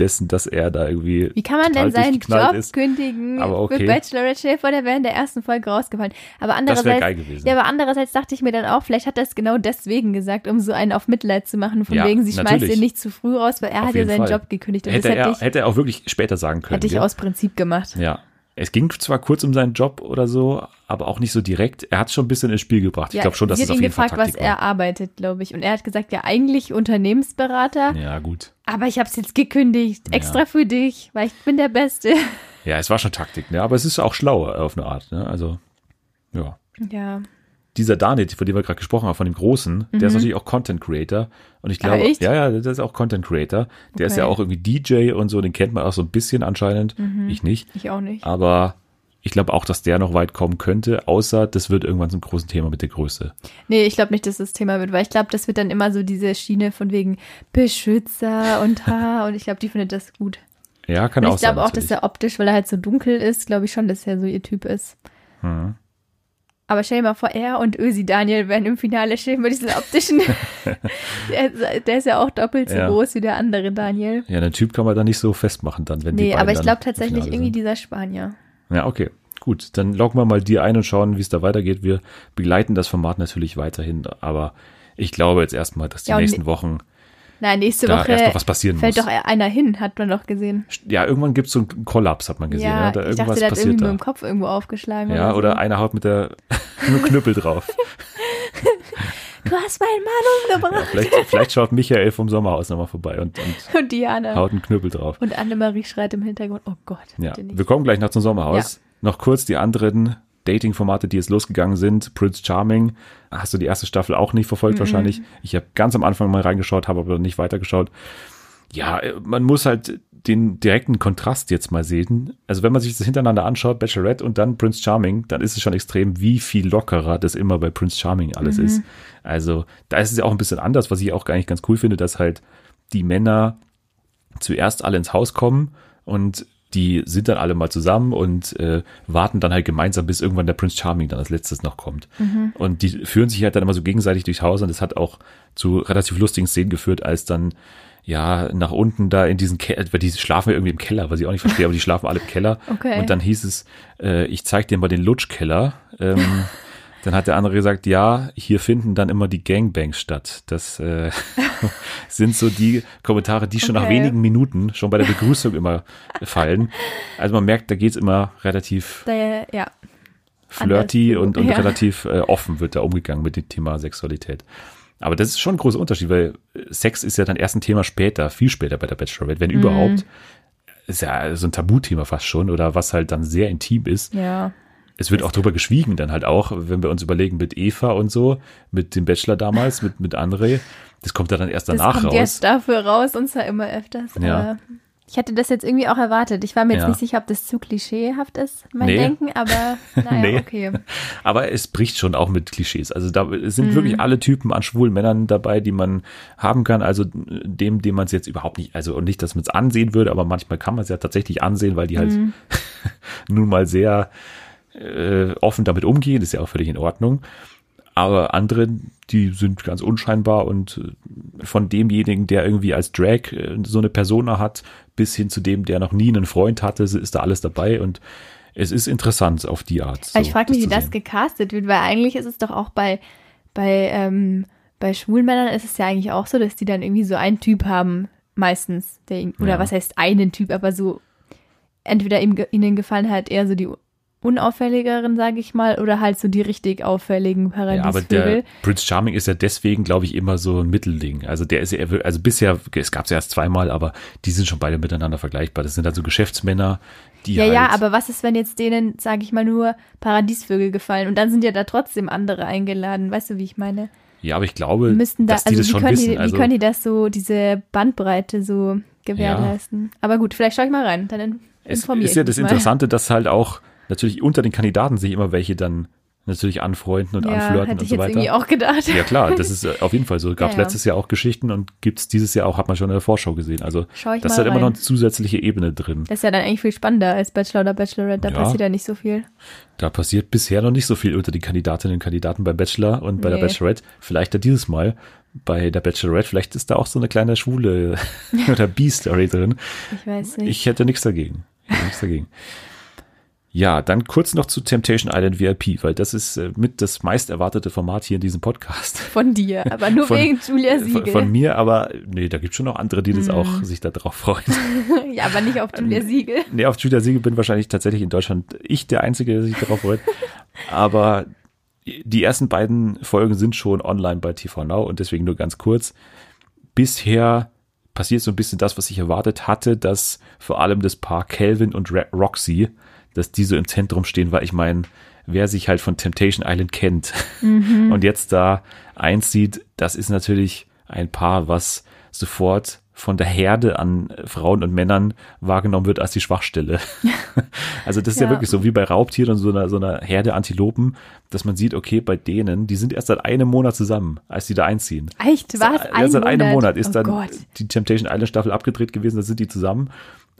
A: dessen, dass er da irgendwie
B: Wie kann man denn seinen Job
A: ist.
B: kündigen?
A: Aber okay.
B: Für Bachelorette, vor, der wäre in der ersten Folge rausgefallen. Aber andererseits,
A: wäre geil gewesen.
B: ja, aber andererseits dachte ich mir dann auch, vielleicht hat er es genau deswegen gesagt, um so einen auf Mitleid zu machen, von
A: Ja,
B: wegen, sie schmeißt
A: natürlich.
B: ihn nicht zu früh raus, weil er
A: Auf
B: hat ja seinen
A: Fall.
B: Job gekündigt. Und
A: hätte er,
B: ich,
A: hätte er auch wirklich später sagen können.
B: hätte ich
A: ja.
B: aus Prinzip gemacht.
A: Ja. Es ging zwar kurz um seinen Job oder so, aber auch nicht so direkt. Er hat es schon ein bisschen ins Spiel gebracht. ich glaube schon, dass es auf jeden Fall
B: gefragt, was
A: Taktik
B: er
A: war.
B: arbeitet, glaube ich. Und er hat gesagt, ja, eigentlich Unternehmensberater,
A: Ja, gut.
B: aber ich habe es jetzt gekündigt,
A: Ja.
B: extra für dich, weil ich bin der Beste.
A: Ja, es war schon Taktik, ne? aber es ist auch schlauer auf eine Art. Ne? Also, ja.
B: Ja.
A: Dieser Danit, von dem wir gerade gesprochen haben, von dem Großen, der ist natürlich auch Content Creator. Und ich
B: Mhm. Ah,
A: glaube,
B: echt?
A: ja, ja, der ist auch Content Creator. Der ist
B: Okay.
A: ja auch irgendwie DJ und so, den kennt man auch so ein bisschen anscheinend.
B: Mhm.
A: Ich nicht.
B: Ich auch nicht.
A: Aber ich glaube auch, dass der noch weit kommen könnte, außer das wird irgendwann zum großen Thema mit der Größe.
B: Nee, ich glaube nicht, dass das Thema wird, weil ich glaube, das wird dann immer so diese Schiene von wegen Beschützer und Haar und ich glaube, die findet das gut.
A: Ja, kann
B: Und
A: auch
B: ich glaube
A: sein.
B: auch, dass er optisch, weil er halt so dunkel ist, glaube ich schon, dass er so ihr Typ ist.
A: Mhm.
B: Aber stell dir mal vor, er und Ösi Daniel werden im Finale stehen bei diesen optischen. der, der ist ja auch doppelt so
A: Ja.
B: groß wie der andere Daniel.
A: Ja, den Typ kann man da nicht so festmachen dann, wenn die
B: Nee, aber ich glaube tatsächlich irgendwie
A: sind.
B: dieser Spanier.
A: Ja, okay. Gut, dann loggen wir mal die ein und schauen, wie es da weitergeht. Wir begleiten das Format natürlich weiterhin, aber ich glaube jetzt erstmal, dass die
B: Ja,
A: nächsten Wochen
B: Nein, nächste
A: da
B: Woche
A: erst noch was passieren
B: fällt
A: muss.
B: doch einer hin, hat man doch gesehen.
A: Ja, irgendwann gibt es so einen Kollaps, hat man gesehen.
B: ja,
A: ne? Da
B: ich
A: irgendwas
B: dachte, der hat
A: passiert
B: irgendwie
A: da.
B: mit dem Kopf irgendwo aufgeschlagen.
A: ja,
B: oder,
A: oder
B: so.
A: einer haut mit der mit dem Knüppel drauf.
B: Du hast meinen Mann umgebracht.
A: Vielleicht, vielleicht schaut Michael vom Sommerhaus nochmal vorbei und, und
B: Und Diana.
A: haut einen Knüppel drauf.
B: Und Annemarie schreit im Hintergrund, oh Gott,
A: Ja, wir kommen gleich noch zum Sommerhaus. Noch kurz die anderen Dating-Formate, die jetzt losgegangen sind. Prince Charming. Hast du die erste Staffel auch nicht verfolgt
B: Mhm.
A: wahrscheinlich? Ich habe ganz am Anfang mal reingeschaut, habe aber nicht weitergeschaut. Ja, äh, man muss halt den direkten Kontrast jetzt mal sehen. Also wenn man sich das hintereinander anschaut, Bachelorette und dann Prince Charming, dann ist es schon extrem, wie viel lockerer das immer bei Prince Charming alles
B: Mhm.
A: ist. Also da ist es ja auch ein bisschen anders, was ich auch eigentlich ganz cool finde, dass halt die Männer zuerst alle ins Haus kommen und die sind dann alle mal zusammen und äh, warten dann halt gemeinsam, bis irgendwann der Prince Charming dann als letztes noch kommt. Und die führen sich halt dann immer so gegenseitig durchs Haus und das hat auch zu relativ lustigen Szenen geführt, als dann ja nach unten da in diesen Keller, weil die schlafen ja irgendwie im Keller, was ich auch nicht verstehe, aber die schlafen alle im Keller.
B: Okay.
A: Und dann hieß es, äh, ich zeig dir mal den Lutschkeller. Ähm, dann hat der andere gesagt, ja, hier finden dann immer die Gangbangs statt. Das äh, sind so die Kommentare, die schon nach
B: Okay.
A: wenigen Minuten schon bei der Begrüßung immer fallen. Also man merkt, da geht's immer relativ
B: Da, ja,
A: flirty
B: Anders,
A: und, und
B: ja.
A: relativ äh, offen wird da umgegangen mit dem Thema Sexualität. Aber das ist schon ein großer Unterschied, weil äh, Sex ist ja dann erst ein Thema später, viel später bei der Bachelorette, wenn überhaupt. Ist ja so ein Tabuthema fast schon oder was halt dann sehr intim ist.
B: ja.
A: Es wird auch drüber geschwiegen dann halt auch, wenn wir uns überlegen mit Eva und so, mit dem Bachelor damals, mit, mit André. Das kommt ja dann erst
B: Das
A: danach
B: kommt
A: raus.
B: jetzt dafür raus und zwar immer öfters.
A: Ja.
B: Aber ich hatte das jetzt irgendwie auch erwartet. Ich war mir jetzt
A: Ja.
B: nicht sicher, ob das zu klischeehaft ist, mein
A: Nee.
B: Denken, aber naja,
A: Nee.
B: okay.
A: Aber es bricht schon auch mit Klischees. Also da es
B: Mhm.
A: sind wirklich alle Typen an schwulen Männern dabei, die man haben kann. Also dem, dem man es jetzt überhaupt nicht, also und nicht, dass man es ansehen würde, aber manchmal kann man es ja tatsächlich ansehen, weil die halt
B: Mhm.
A: nun mal sehr äh, offen damit umgehen. Das ist ja auch völlig in Ordnung. Aber andere, die sind ganz unscheinbar und äh, von demjenigen, der irgendwie als Drag äh, so eine Persona hat, bis hin zu dem, der noch nie einen Freund hatte, ist da alles dabei und es ist interessant auf die Art. so,
B: Aber ich frage mich, wie
A: zu
B: das gecastet wird, weil eigentlich ist es doch auch bei, bei, ähm, bei schwulen Männern ist es ja eigentlich auch so, dass die dann irgendwie so einen Typ haben, meistens. Der, oder
A: Ja.
B: was heißt einen Typ, aber so entweder ihm, ihnen gefallen halt eher so die unauffälligeren, sage ich mal, oder halt so die richtig auffälligen
A: Ja, aber
B: Paradiesvögel.
A: der Prince Charming ist ja deswegen, glaube ich, immer so ein Mittelding. Also der ist ja, also bisher, es gab es ja erst zweimal, aber die sind schon beide miteinander vergleichbar. Das sind also Geschäftsmänner, die
B: Ja,
A: halt,
B: ja, aber was ist, wenn jetzt denen, sage ich mal, nur Paradiesvögel gefallen und dann sind ja da trotzdem andere eingeladen, weißt du, wie ich meine?
A: ja, aber ich glaube,
B: müssten da,
A: dass die
B: also
A: das
B: wie
A: schon
B: können,
A: wissen.
B: die, wie
A: also,
B: können die das so, diese Bandbreite so gewährleisten? Aber gut, vielleicht schaue ich mal rein, dann
A: Es
B: Informier
A: ist ja
B: ich
A: das
B: mal.
A: Interessante, dass halt auch natürlich unter den Kandidaten sich immer welche dann natürlich anfreunden und
B: Ja,
A: anflirten
B: hätte
A: und
B: ich
A: so
B: jetzt
A: weiter.
B: irgendwie auch gedacht.
A: Ja klar, das ist äh, auf jeden Fall so. Gab es
B: Ja, ja.
A: letztes Jahr auch Geschichten und gibt's dieses Jahr auch, hat man schon in der Vorschau gesehen. Also
B: ich
A: das ist halt immer noch eine zusätzliche Ebene drin.
B: Das ist ja dann eigentlich viel spannender als Bachelor oder Bachelorette. Da passiert ja nicht so viel.
A: Da passiert bisher noch nicht so viel unter den Kandidatinnen und Kandidaten beim Bachelor und bei der
B: Nee.
A: Bachelorette. Vielleicht ja dieses Mal bei der Bachelorette. Vielleicht ist da auch so eine kleine schwule oder B-Story drin.
B: Ich weiß nicht.
A: Ich hätte nichts dagegen. Ich hätte nichts dagegen. Ja, dann kurz noch zu Temptation Island VIP, weil das ist äh, mit das meist erwartete Format hier in diesem Podcast.
B: von dir, aber nur
A: Von-
B: wegen Julia
A: Von,
B: Siegel.
A: von mir, aber nee, da gibt's schon noch andere, die das
B: Mhm.
A: auch sich da drauf freuen.
B: ja, aber nicht auf Julia Siegel.
A: Nee, auf Julia Siegel bin wahrscheinlich tatsächlich in Deutschland ich der Einzige, der sich darauf freut. Aber die ersten beiden Folgen sind schon online bei TV Now und deswegen nur ganz kurz. Bisher passiert so ein bisschen das, was ich erwartet hatte, dass vor allem das Paar Calvin und Roxy, dass die so im Zentrum stehen, weil ich meine, wer sich halt von Temptation Island kennt und jetzt da einzieht, das ist natürlich ein Paar, was sofort von der Herde an Frauen und Männern wahrgenommen wird als die Schwachstelle. also das ist ja.
B: Ja.
A: wirklich so wie bei Raubtieren und so einer, so einer Herde Antilopen, dass man sieht, okay, bei denen, die sind erst seit einem Monat zusammen, als die da einziehen.
B: Echt? Was?
A: Erst
B: Ein
A: seit einem Monat ist
B: oh
A: dann
B: Gott.
A: die Temptation Island Staffel abgedreht gewesen, da sind die zusammen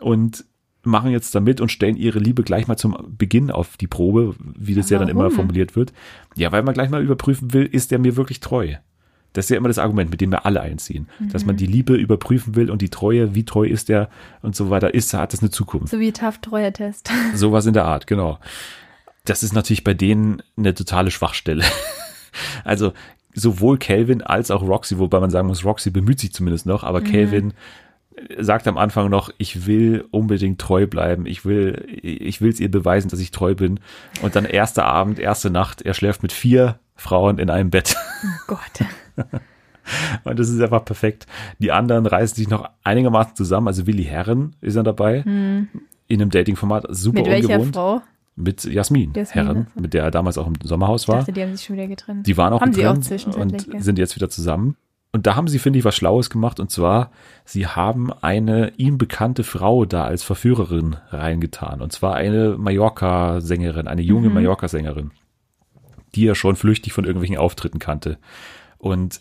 A: und machen jetzt damit und stellen ihre Liebe gleich mal zum Beginn auf die Probe, wie das ja dann immer
B: Warum?
A: formuliert wird. Ja, weil man gleich mal überprüfen will, ist der mir wirklich treu? Das ist ja immer das Argument, mit dem wir alle einziehen. Dass
B: Mhm.
A: man die Liebe überprüfen will und die Treue, wie treu ist der und so weiter, ist, hat das eine Zukunft.
B: So wie Taft-Treuer-Test.
A: Sowas in der Art, genau. Das ist natürlich bei denen eine totale Schwachstelle. Also sowohl Calvin als auch Roxy, wobei man sagen muss, Roxy bemüht sich zumindest noch, aber Calvin sagt am Anfang noch, ich will unbedingt treu bleiben, ich will, ich will es ihr beweisen, dass ich treu bin. Und dann erster Abend, erste Nacht, er schläft mit vier Frauen in einem Bett.
B: Oh Gott.
A: Und das ist einfach perfekt. Die anderen reißen sich noch einigermaßen zusammen. Also Willi Herren ist er dabei. In einem Dating-Format. Super
B: Mit welcher
A: ungewohnt.
B: Frau?
A: Mit Jasmin,
B: Jasmin,
A: Herren,
B: also.
A: mit der er damals auch im Sommerhaus
B: Ich
A: war.
B: dachte, die haben sich schon wieder getrennt.
A: Die waren auch
B: Haben
A: mit
B: sie auch zwischenzeitlich,
A: und sind jetzt wieder zusammen. Und da haben sie, finde ich, was Schlaues gemacht. Und zwar, sie haben eine ihm bekannte Frau da als Verführerin reingetan. Und zwar eine Mallorca-Sängerin, eine junge
B: Mhm.
A: Mallorca-Sängerin, die er schon flüchtig von irgendwelchen Auftritten kannte. Und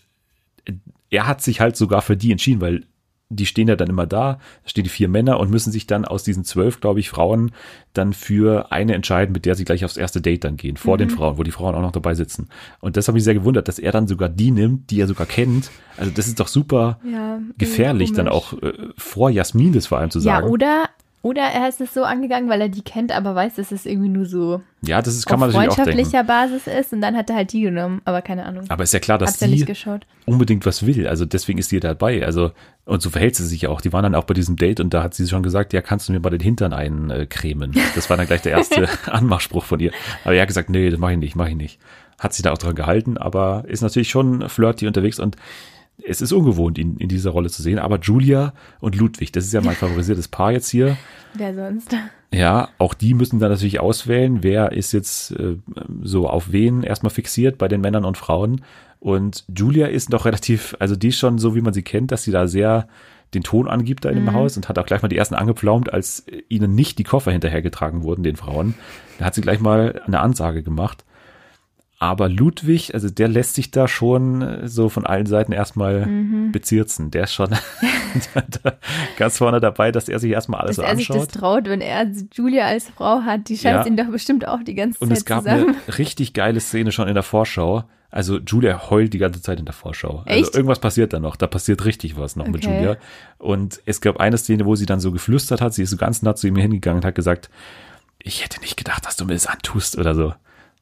A: er hat sich halt sogar für die entschieden, weil die stehen ja dann immer da, da stehen die vier Männer und müssen sich dann aus diesen zwölf, glaube ich, Frauen dann für eine entscheiden, mit der sie gleich aufs erste Date dann gehen, vor
B: Mhm.
A: den Frauen, wo die Frauen auch noch dabei sitzen. Und das habe ich sehr gewundert, dass er dann sogar die nimmt, die er sogar kennt. Also das ist doch super
B: Ja, irgendwie
A: gefährlich, dann auch äh, vor Jasmin das vor allem zu
B: Ja,
A: sagen.
B: oder, oder er ist es so angegangen, weil er die kennt, aber weiß, dass es irgendwie nur so
A: ja, das ist, kann
B: auf
A: man natürlich auch denken.
B: freundschaftlicher Basis ist und dann hat er halt die genommen, aber keine Ahnung.
A: Aber ist ja klar, dass
B: ja geschaut.
A: unbedingt was will. Also deswegen ist die dabei. Also, und so verhält sie sich auch. Die waren dann auch bei diesem Date und da hat sie schon gesagt, ja, kannst du mir mal den Hintern eincremen. Das war dann gleich der erste Anmachspruch von ihr. Aber er hat gesagt, nee, das mache ich nicht, mache ich nicht. Hat sich da auch dran gehalten, aber ist natürlich schon flirty unterwegs und es ist ungewohnt, ihn in dieser Rolle zu sehen. Aber Julia und Ludwig, das ist ja mein favorisiertes Paar jetzt hier.
B: Wer sonst?
A: Ja, auch die müssen dann natürlich auswählen, wer ist jetzt äh, so auf wen erstmal fixiert bei den Männern und Frauen. Und Julia ist noch relativ, also die ist schon so, wie man sie kennt, dass sie da sehr den Ton angibt da in dem Haus und hat auch gleich mal die ersten angepflaumt, als ihnen nicht die Koffer hinterhergetragen wurden, den Frauen. Da hat sie gleich mal eine Ansage gemacht. Aber Ludwig, also der lässt sich da schon äh, so von allen Seiten erstmal bezirzen. Der ist schon ganz vorne dabei, dass er sich erstmal alles
B: Dass
A: so
B: er sich das
A: anschaut.
B: traut, wenn er Julia als Frau hat, die scheißt
A: Ja.
B: ihn doch bestimmt auch die ganze
A: Und
B: Zeit
A: es gab
B: zusammen.
A: eine richtig geile Szene schon in der Vorschau. Also Julia heult die ganze Zeit in der Vorschau. Also
B: Echt?
A: irgendwas passiert da noch. Da passiert richtig was noch mit
B: Okay.
A: Julia. Und es gab eine Szene, wo sie dann so geflüstert hat. Sie ist so ganz nah zu ihm hingegangen und hat gesagt, ich hätte nicht gedacht, dass du mir das antust oder so.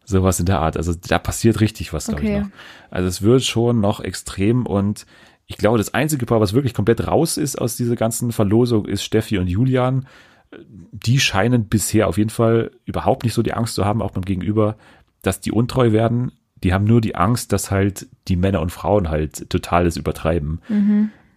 A: Sowas in der Art. Also da passiert richtig was, glaube ich
B: Okay.
A: noch. Also es wird schon noch extrem und ich glaube, das einzige Paar, was wirklich komplett raus ist aus dieser ganzen Verlosung, ist Steffi und Julian. Die scheinen bisher auf jeden Fall überhaupt nicht so die Angst zu haben, auch beim Gegenüber, dass die untreu werden. Die haben nur die Angst, dass halt die Männer und Frauen halt totales übertreiben.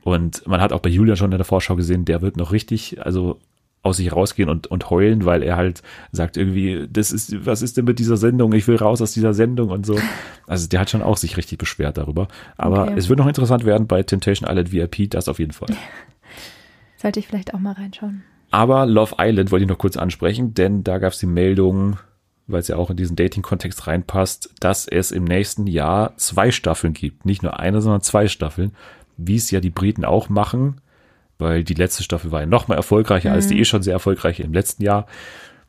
A: Und man hat auch bei Julian schon in der Vorschau gesehen, der wird noch richtig, also aus sich rausgehen und, und heulen, weil er halt sagt irgendwie, das ist, was ist denn mit dieser Sendung? Ich will raus aus dieser Sendung und so. Also der hat schon auch sich richtig beschwert darüber. Aber
B: Okay.
A: es wird noch interessant werden bei Temptation Island VIP, das auf jeden Fall.
B: Sollte ich vielleicht auch mal reinschauen.
A: Aber Love Island wollte ich noch kurz ansprechen, denn da gab es die Meldung, weil es ja auch in diesen Dating-Kontext reinpasst, dass es im nächsten Jahr zwei Staffeln gibt. Nicht nur eine, sondern zwei Staffeln, wie es ja die Briten auch machen, weil die letzte Staffel war ja noch mal erfolgreicher mhm. als die mhm. eh schon sehr erfolgreiche im letzten Jahr.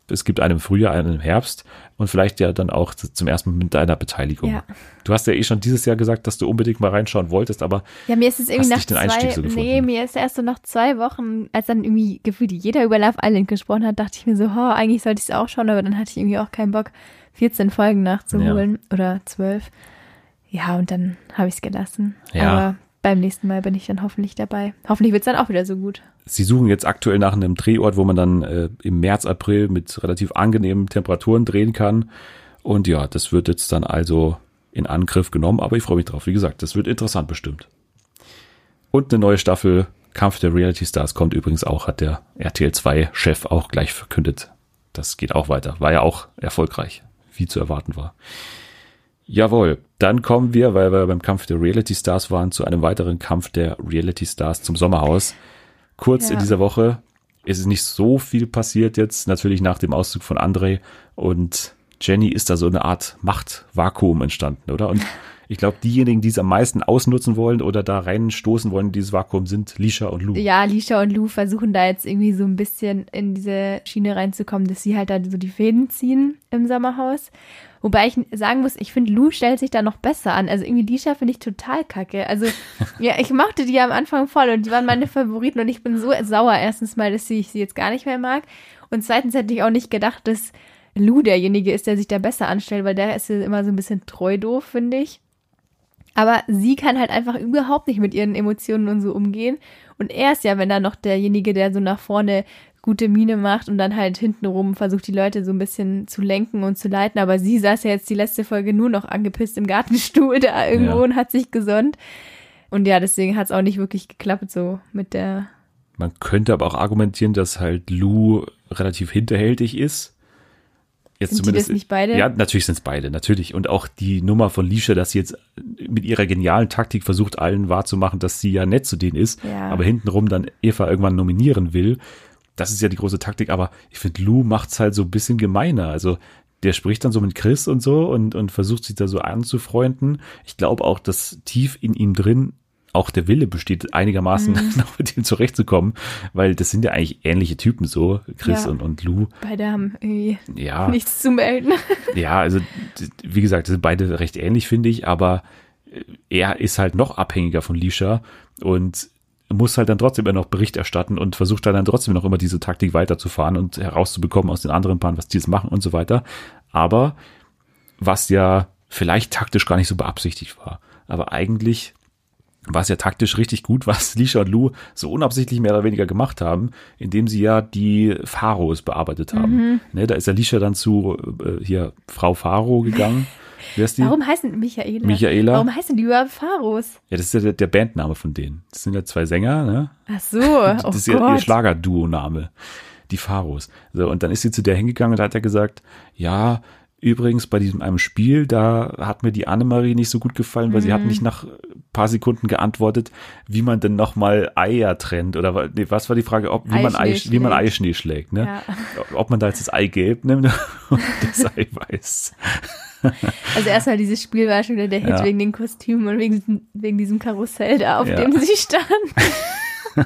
A: Es gibt einen im Frühjahr, einen im Herbst und vielleicht ja dann auch zum ersten Mal mit deiner Beteiligung. Ja. Du hast ja eh schon dieses Jahr gesagt, dass du unbedingt mal reinschauen wolltest, aber
B: ja, mir ist es irgendwie nach zwei, so nee, mir ist erst so nach zwei Wochen, als dann irgendwie gefühlt jeder über Love Island gesprochen hat, dachte ich mir so, oh, eigentlich sollte ich es auch schauen, aber dann hatte ich irgendwie auch keinen Bock, 14 Folgen nachzuholen ja. oder 12. Ja, und dann habe ich es gelassen. Ja. Aber beim nächsten Mal bin ich dann hoffentlich dabei. Hoffentlich wird es dann auch wieder so gut.
A: Sie suchen jetzt aktuell nach einem Drehort, wo man dann äh, im März, April mit relativ angenehmen Temperaturen drehen kann. Und ja, das wird jetzt dann also in Angriff genommen, aber ich freue mich drauf. Wie gesagt, das wird interessant bestimmt. Und eine neue Staffel Kampf der Reality Stars kommt übrigens auch, hat der RTL 2 Chef auch gleich verkündet. Das geht auch weiter. War ja auch erfolgreich, wie zu erwarten war. Jawohl, dann kommen wir, weil wir beim Kampf der Reality Stars waren, zu einem weiteren Kampf der Reality Stars zum Sommerhaus. Kurz ja. in dieser Woche ist nicht so viel passiert jetzt, natürlich nach dem Auszug von André und Jenny ist da so eine Art Machtvakuum entstanden, oder? Und ich glaube, diejenigen, die es am meisten ausnutzen wollen oder da reinstoßen wollen in dieses Vakuum, sind Lisha und Lou.
B: Ja, Lisha und Lou versuchen da jetzt irgendwie so ein bisschen in diese Schiene reinzukommen, dass sie halt da so die Fäden ziehen im Sommerhaus. Wobei ich sagen muss, ich finde, Lou stellt sich da noch besser an. Also irgendwie Lisha finde ich total kacke. Also, ja, ich mochte die am Anfang voll und die waren meine Favoriten und ich bin so sauer. Erstens mal, dass ich sie jetzt gar nicht mehr mag. Und zweitens hätte ich auch nicht gedacht, dass Lou derjenige ist, der sich da besser anstellt, weil der ist ja immer so ein bisschen treu doof, finde ich. Aber sie kann halt einfach überhaupt nicht mit ihren Emotionen und so umgehen. Und er ist ja, wenn er noch derjenige, der so nach vorne gute Miene macht und dann halt hintenrum versucht, die Leute so ein bisschen zu lenken und zu leiten. Aber sie saß ja jetzt die letzte Folge nur noch angepisst im Gartenstuhl da irgendwo ja. und hat sich gesonnt. Und ja, deswegen hat es auch nicht wirklich geklappt, so mit der.
A: Man könnte aber auch argumentieren, dass halt Lou relativ hinterhältig ist.
B: Jetzt sind zumindest, die das nicht beide?
A: Ja, natürlich sind es beide, natürlich. Und auch die Nummer von Lisha, dass sie jetzt mit ihrer genialen Taktik versucht, allen wahrzumachen, dass sie ja nett zu denen ist, ja. aber hintenrum dann Eva irgendwann nominieren will das ist ja die große Taktik, aber ich finde, Lou macht's halt so ein bisschen gemeiner. Also der spricht dann so mit Chris und so und, und versucht sich da so anzufreunden. Ich glaube auch, dass tief in ihm drin auch der Wille besteht, einigermaßen mhm. noch mit ihm zurechtzukommen, weil das sind ja eigentlich ähnliche Typen so, Chris ja, und, und Lou.
B: Beide haben irgendwie ja, nichts zu melden.
A: Ja, also wie gesagt, sind beide recht ähnlich, finde ich, aber er ist halt noch abhängiger von Lisha und muss halt dann trotzdem immer noch Bericht erstatten und versucht dann, dann trotzdem noch immer diese Taktik weiterzufahren und herauszubekommen aus den anderen Paaren, was die jetzt machen und so weiter. Aber was ja vielleicht taktisch gar nicht so beabsichtigt war. Aber eigentlich war es ja taktisch richtig gut, was Lisha und Lou so unabsichtlich mehr oder weniger gemacht haben, indem sie ja die Pharos bearbeitet haben. Mhm. Ne, da ist ja Lisha dann zu äh, hier Frau Pharo gegangen
B: Wer ist die? Warum heißen Michaela?
A: Michaela.
B: Warum heißen die überhaupt Pharos?
A: Ja, das ist ja der, der, Bandname von denen. Das sind ja zwei Sänger, ne?
B: Ach so. das
A: oh ist ja ihr Schlagerduo-Name. Die Pharos. So, und dann ist sie zu der hingegangen und hat er gesagt, ja, übrigens bei diesem einem Spiel, da hat mir die Annemarie nicht so gut gefallen, weil mhm. sie hat mhm. nicht nach paar Sekunden geantwortet, wie man denn nochmal Eier trennt oder nee, was war die Frage, ob wie man Ei, wie man Eischnee schlägt, ne? Ja. Ob man da jetzt das Eigelb nimmt und das Eiweiß.
B: Also erstmal dieses Spiel war schon wieder der Hit ja. wegen den Kostümen und wegen, wegen diesem Karussell da, auf ja. dem sie stand.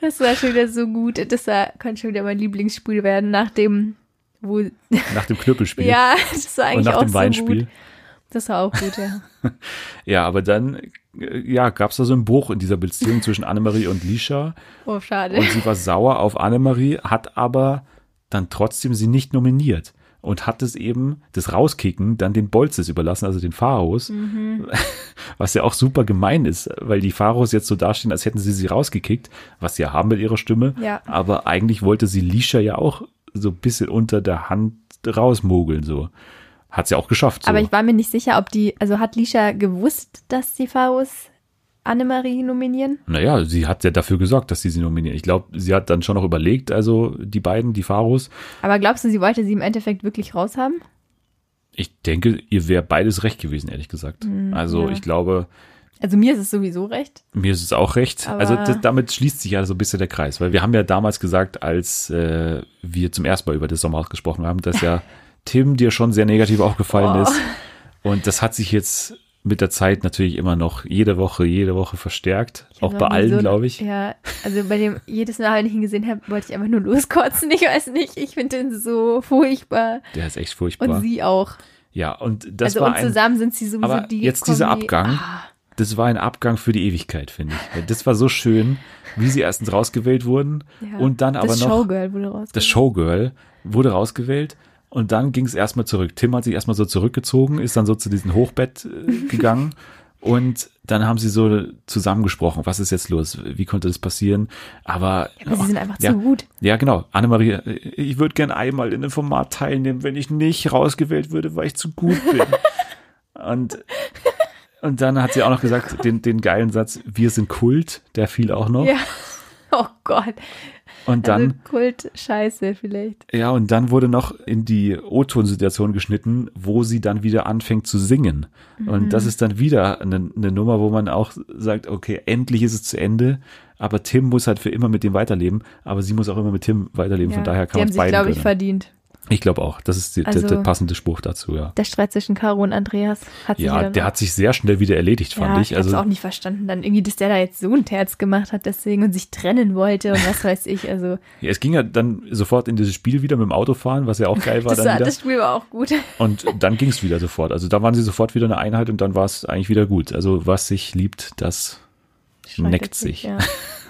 B: das war schon wieder so gut. Das war, konnte schon wieder mein Lieblingsspiel werden, nach dem, wo.
A: Nach dem Knüppelspiel.
B: ja, das war eigentlich und nach auch dem Weinspiel. So gut. Das war auch gut, ja.
A: ja, aber dann äh, ja, gab es da so einen Bruch in dieser Beziehung zwischen Annemarie und Lisha.
B: Oh, schade.
A: Und sie war sauer auf Annemarie, hat aber dann trotzdem sie nicht nominiert und hat es eben, das Rauskicken, dann den Bolzes überlassen, also den Pharos, mhm. was ja auch super gemein ist, weil die Pharos jetzt so dastehen, als hätten sie sie rausgekickt, was sie ja haben mit ihrer Stimme, ja. aber eigentlich wollte sie Lisha ja auch so ein bisschen unter der Hand rausmogeln, so. Hat sie auch geschafft. So.
B: Aber ich war mir nicht sicher, ob die, also hat Lisha gewusst, dass die Pharos Annemarie nominieren?
A: Naja, sie hat ja dafür gesorgt, dass sie sie nominieren. Ich glaube, sie hat dann schon noch überlegt, also die beiden, die Pharos.
B: Aber glaubst du, sie wollte sie im Endeffekt wirklich raushaben?
A: Ich denke, ihr wäre beides recht gewesen, ehrlich gesagt. Mhm, also ja. ich glaube.
B: Also mir ist es sowieso recht.
A: Mir ist es auch recht. Also das, damit schließt sich ja so ein bisschen der Kreis, weil wir haben ja damals gesagt, als äh, wir zum ersten Mal über das Sommerhaus gesprochen haben, dass ja Tim dir schon sehr negativ aufgefallen
B: Oh.
A: ist. Und das hat sich jetzt mit der Zeit natürlich immer noch jede Woche, jede Woche verstärkt. Auch bei allen,
B: so-
A: glaube ich.
B: Ja, also bei dem, jedes Mal, wenn ich ihn gesehen habe, wollte ich einfach nur loskotzen. Ich weiß nicht, ich finde ihn so furchtbar.
A: Der ist echt
B: Und
A: furchtbar.
B: sie auch.
A: Ja, und das
B: also
A: war
B: und
A: ein,
B: zusammen sind sie sowieso
A: aber
B: die
A: jetzt dieser
B: Kombi-
A: Abgang,
B: Ah,
A: das war ein Abgang für die Ewigkeit, finde ich. Das war so schön, wie sie erstens rausgewählt wurden
B: ja.
A: und dann aber
B: das
A: noch
B: Showgirl wurde raus.
A: das Showgirl wurde rausgewählt und dann ging es erstmal zurück. Tim hat sich erstmal so zurückgezogen, ist dann so zu diesem Hochbett äh, gegangen und dann haben sie so zusammengesprochen, was ist jetzt los, wie konnte das passieren, aber,
B: Aber sie sind einfach
A: ja,
B: zu gut.
A: ja genau, Annemarie, äh, ich würde gern einmal in einem Format teilnehmen, wenn ich nicht rausgewählt würde, weil ich zu gut bin. und und dann hat sie auch noch gesagt, den, den geilen Satz, wir sind Kult, der fiel auch noch.
B: Ja. Oh Gott.
A: Und dann,
B: also Kult Scheiße vielleicht.
A: Ja, und dann wurde noch in die O-Ton-Situation geschnitten, wo sie dann wieder anfängt zu singen. Und das ist dann wieder eine, eine Nummer, wo man auch sagt, okay, endlich ist es zu Ende, aber Tim muss halt für immer mit dem weiterleben, aber sie muss auch immer mit Tim weiterleben, von
B: Ja.
A: daher kann
B: Die
A: man
B: haben
A: es
B: sich,
A: beiden
B: glaube ich, verdient.
A: Ich glaube auch, das ist die, der,
B: Also-
A: der passende Spruch dazu, ja.
B: Der Streit zwischen Caro und Andreas hat sich
A: Ja, der hat sich sehr schnell wieder erledigt, fand
B: ja,
A: ich. Also,
B: hab's auch nicht verstanden. Dann irgendwie, dass der da jetzt so ein Terz gemacht hat deswegen und sich trennen wollte und was weiß ich. Also
A: ja, es ging ja dann sofort in dieses Spiel wieder mit dem Autofahren, was ja auch geil war
B: das,
A: dann
B: war,
A: wieder.
B: das Spiel war auch gut.
A: Und dann ging es wieder sofort. Also da waren sie sofort wieder eine Einheit und dann war es eigentlich wieder gut. Also was sich liebt, das neckt sich.
B: Ja.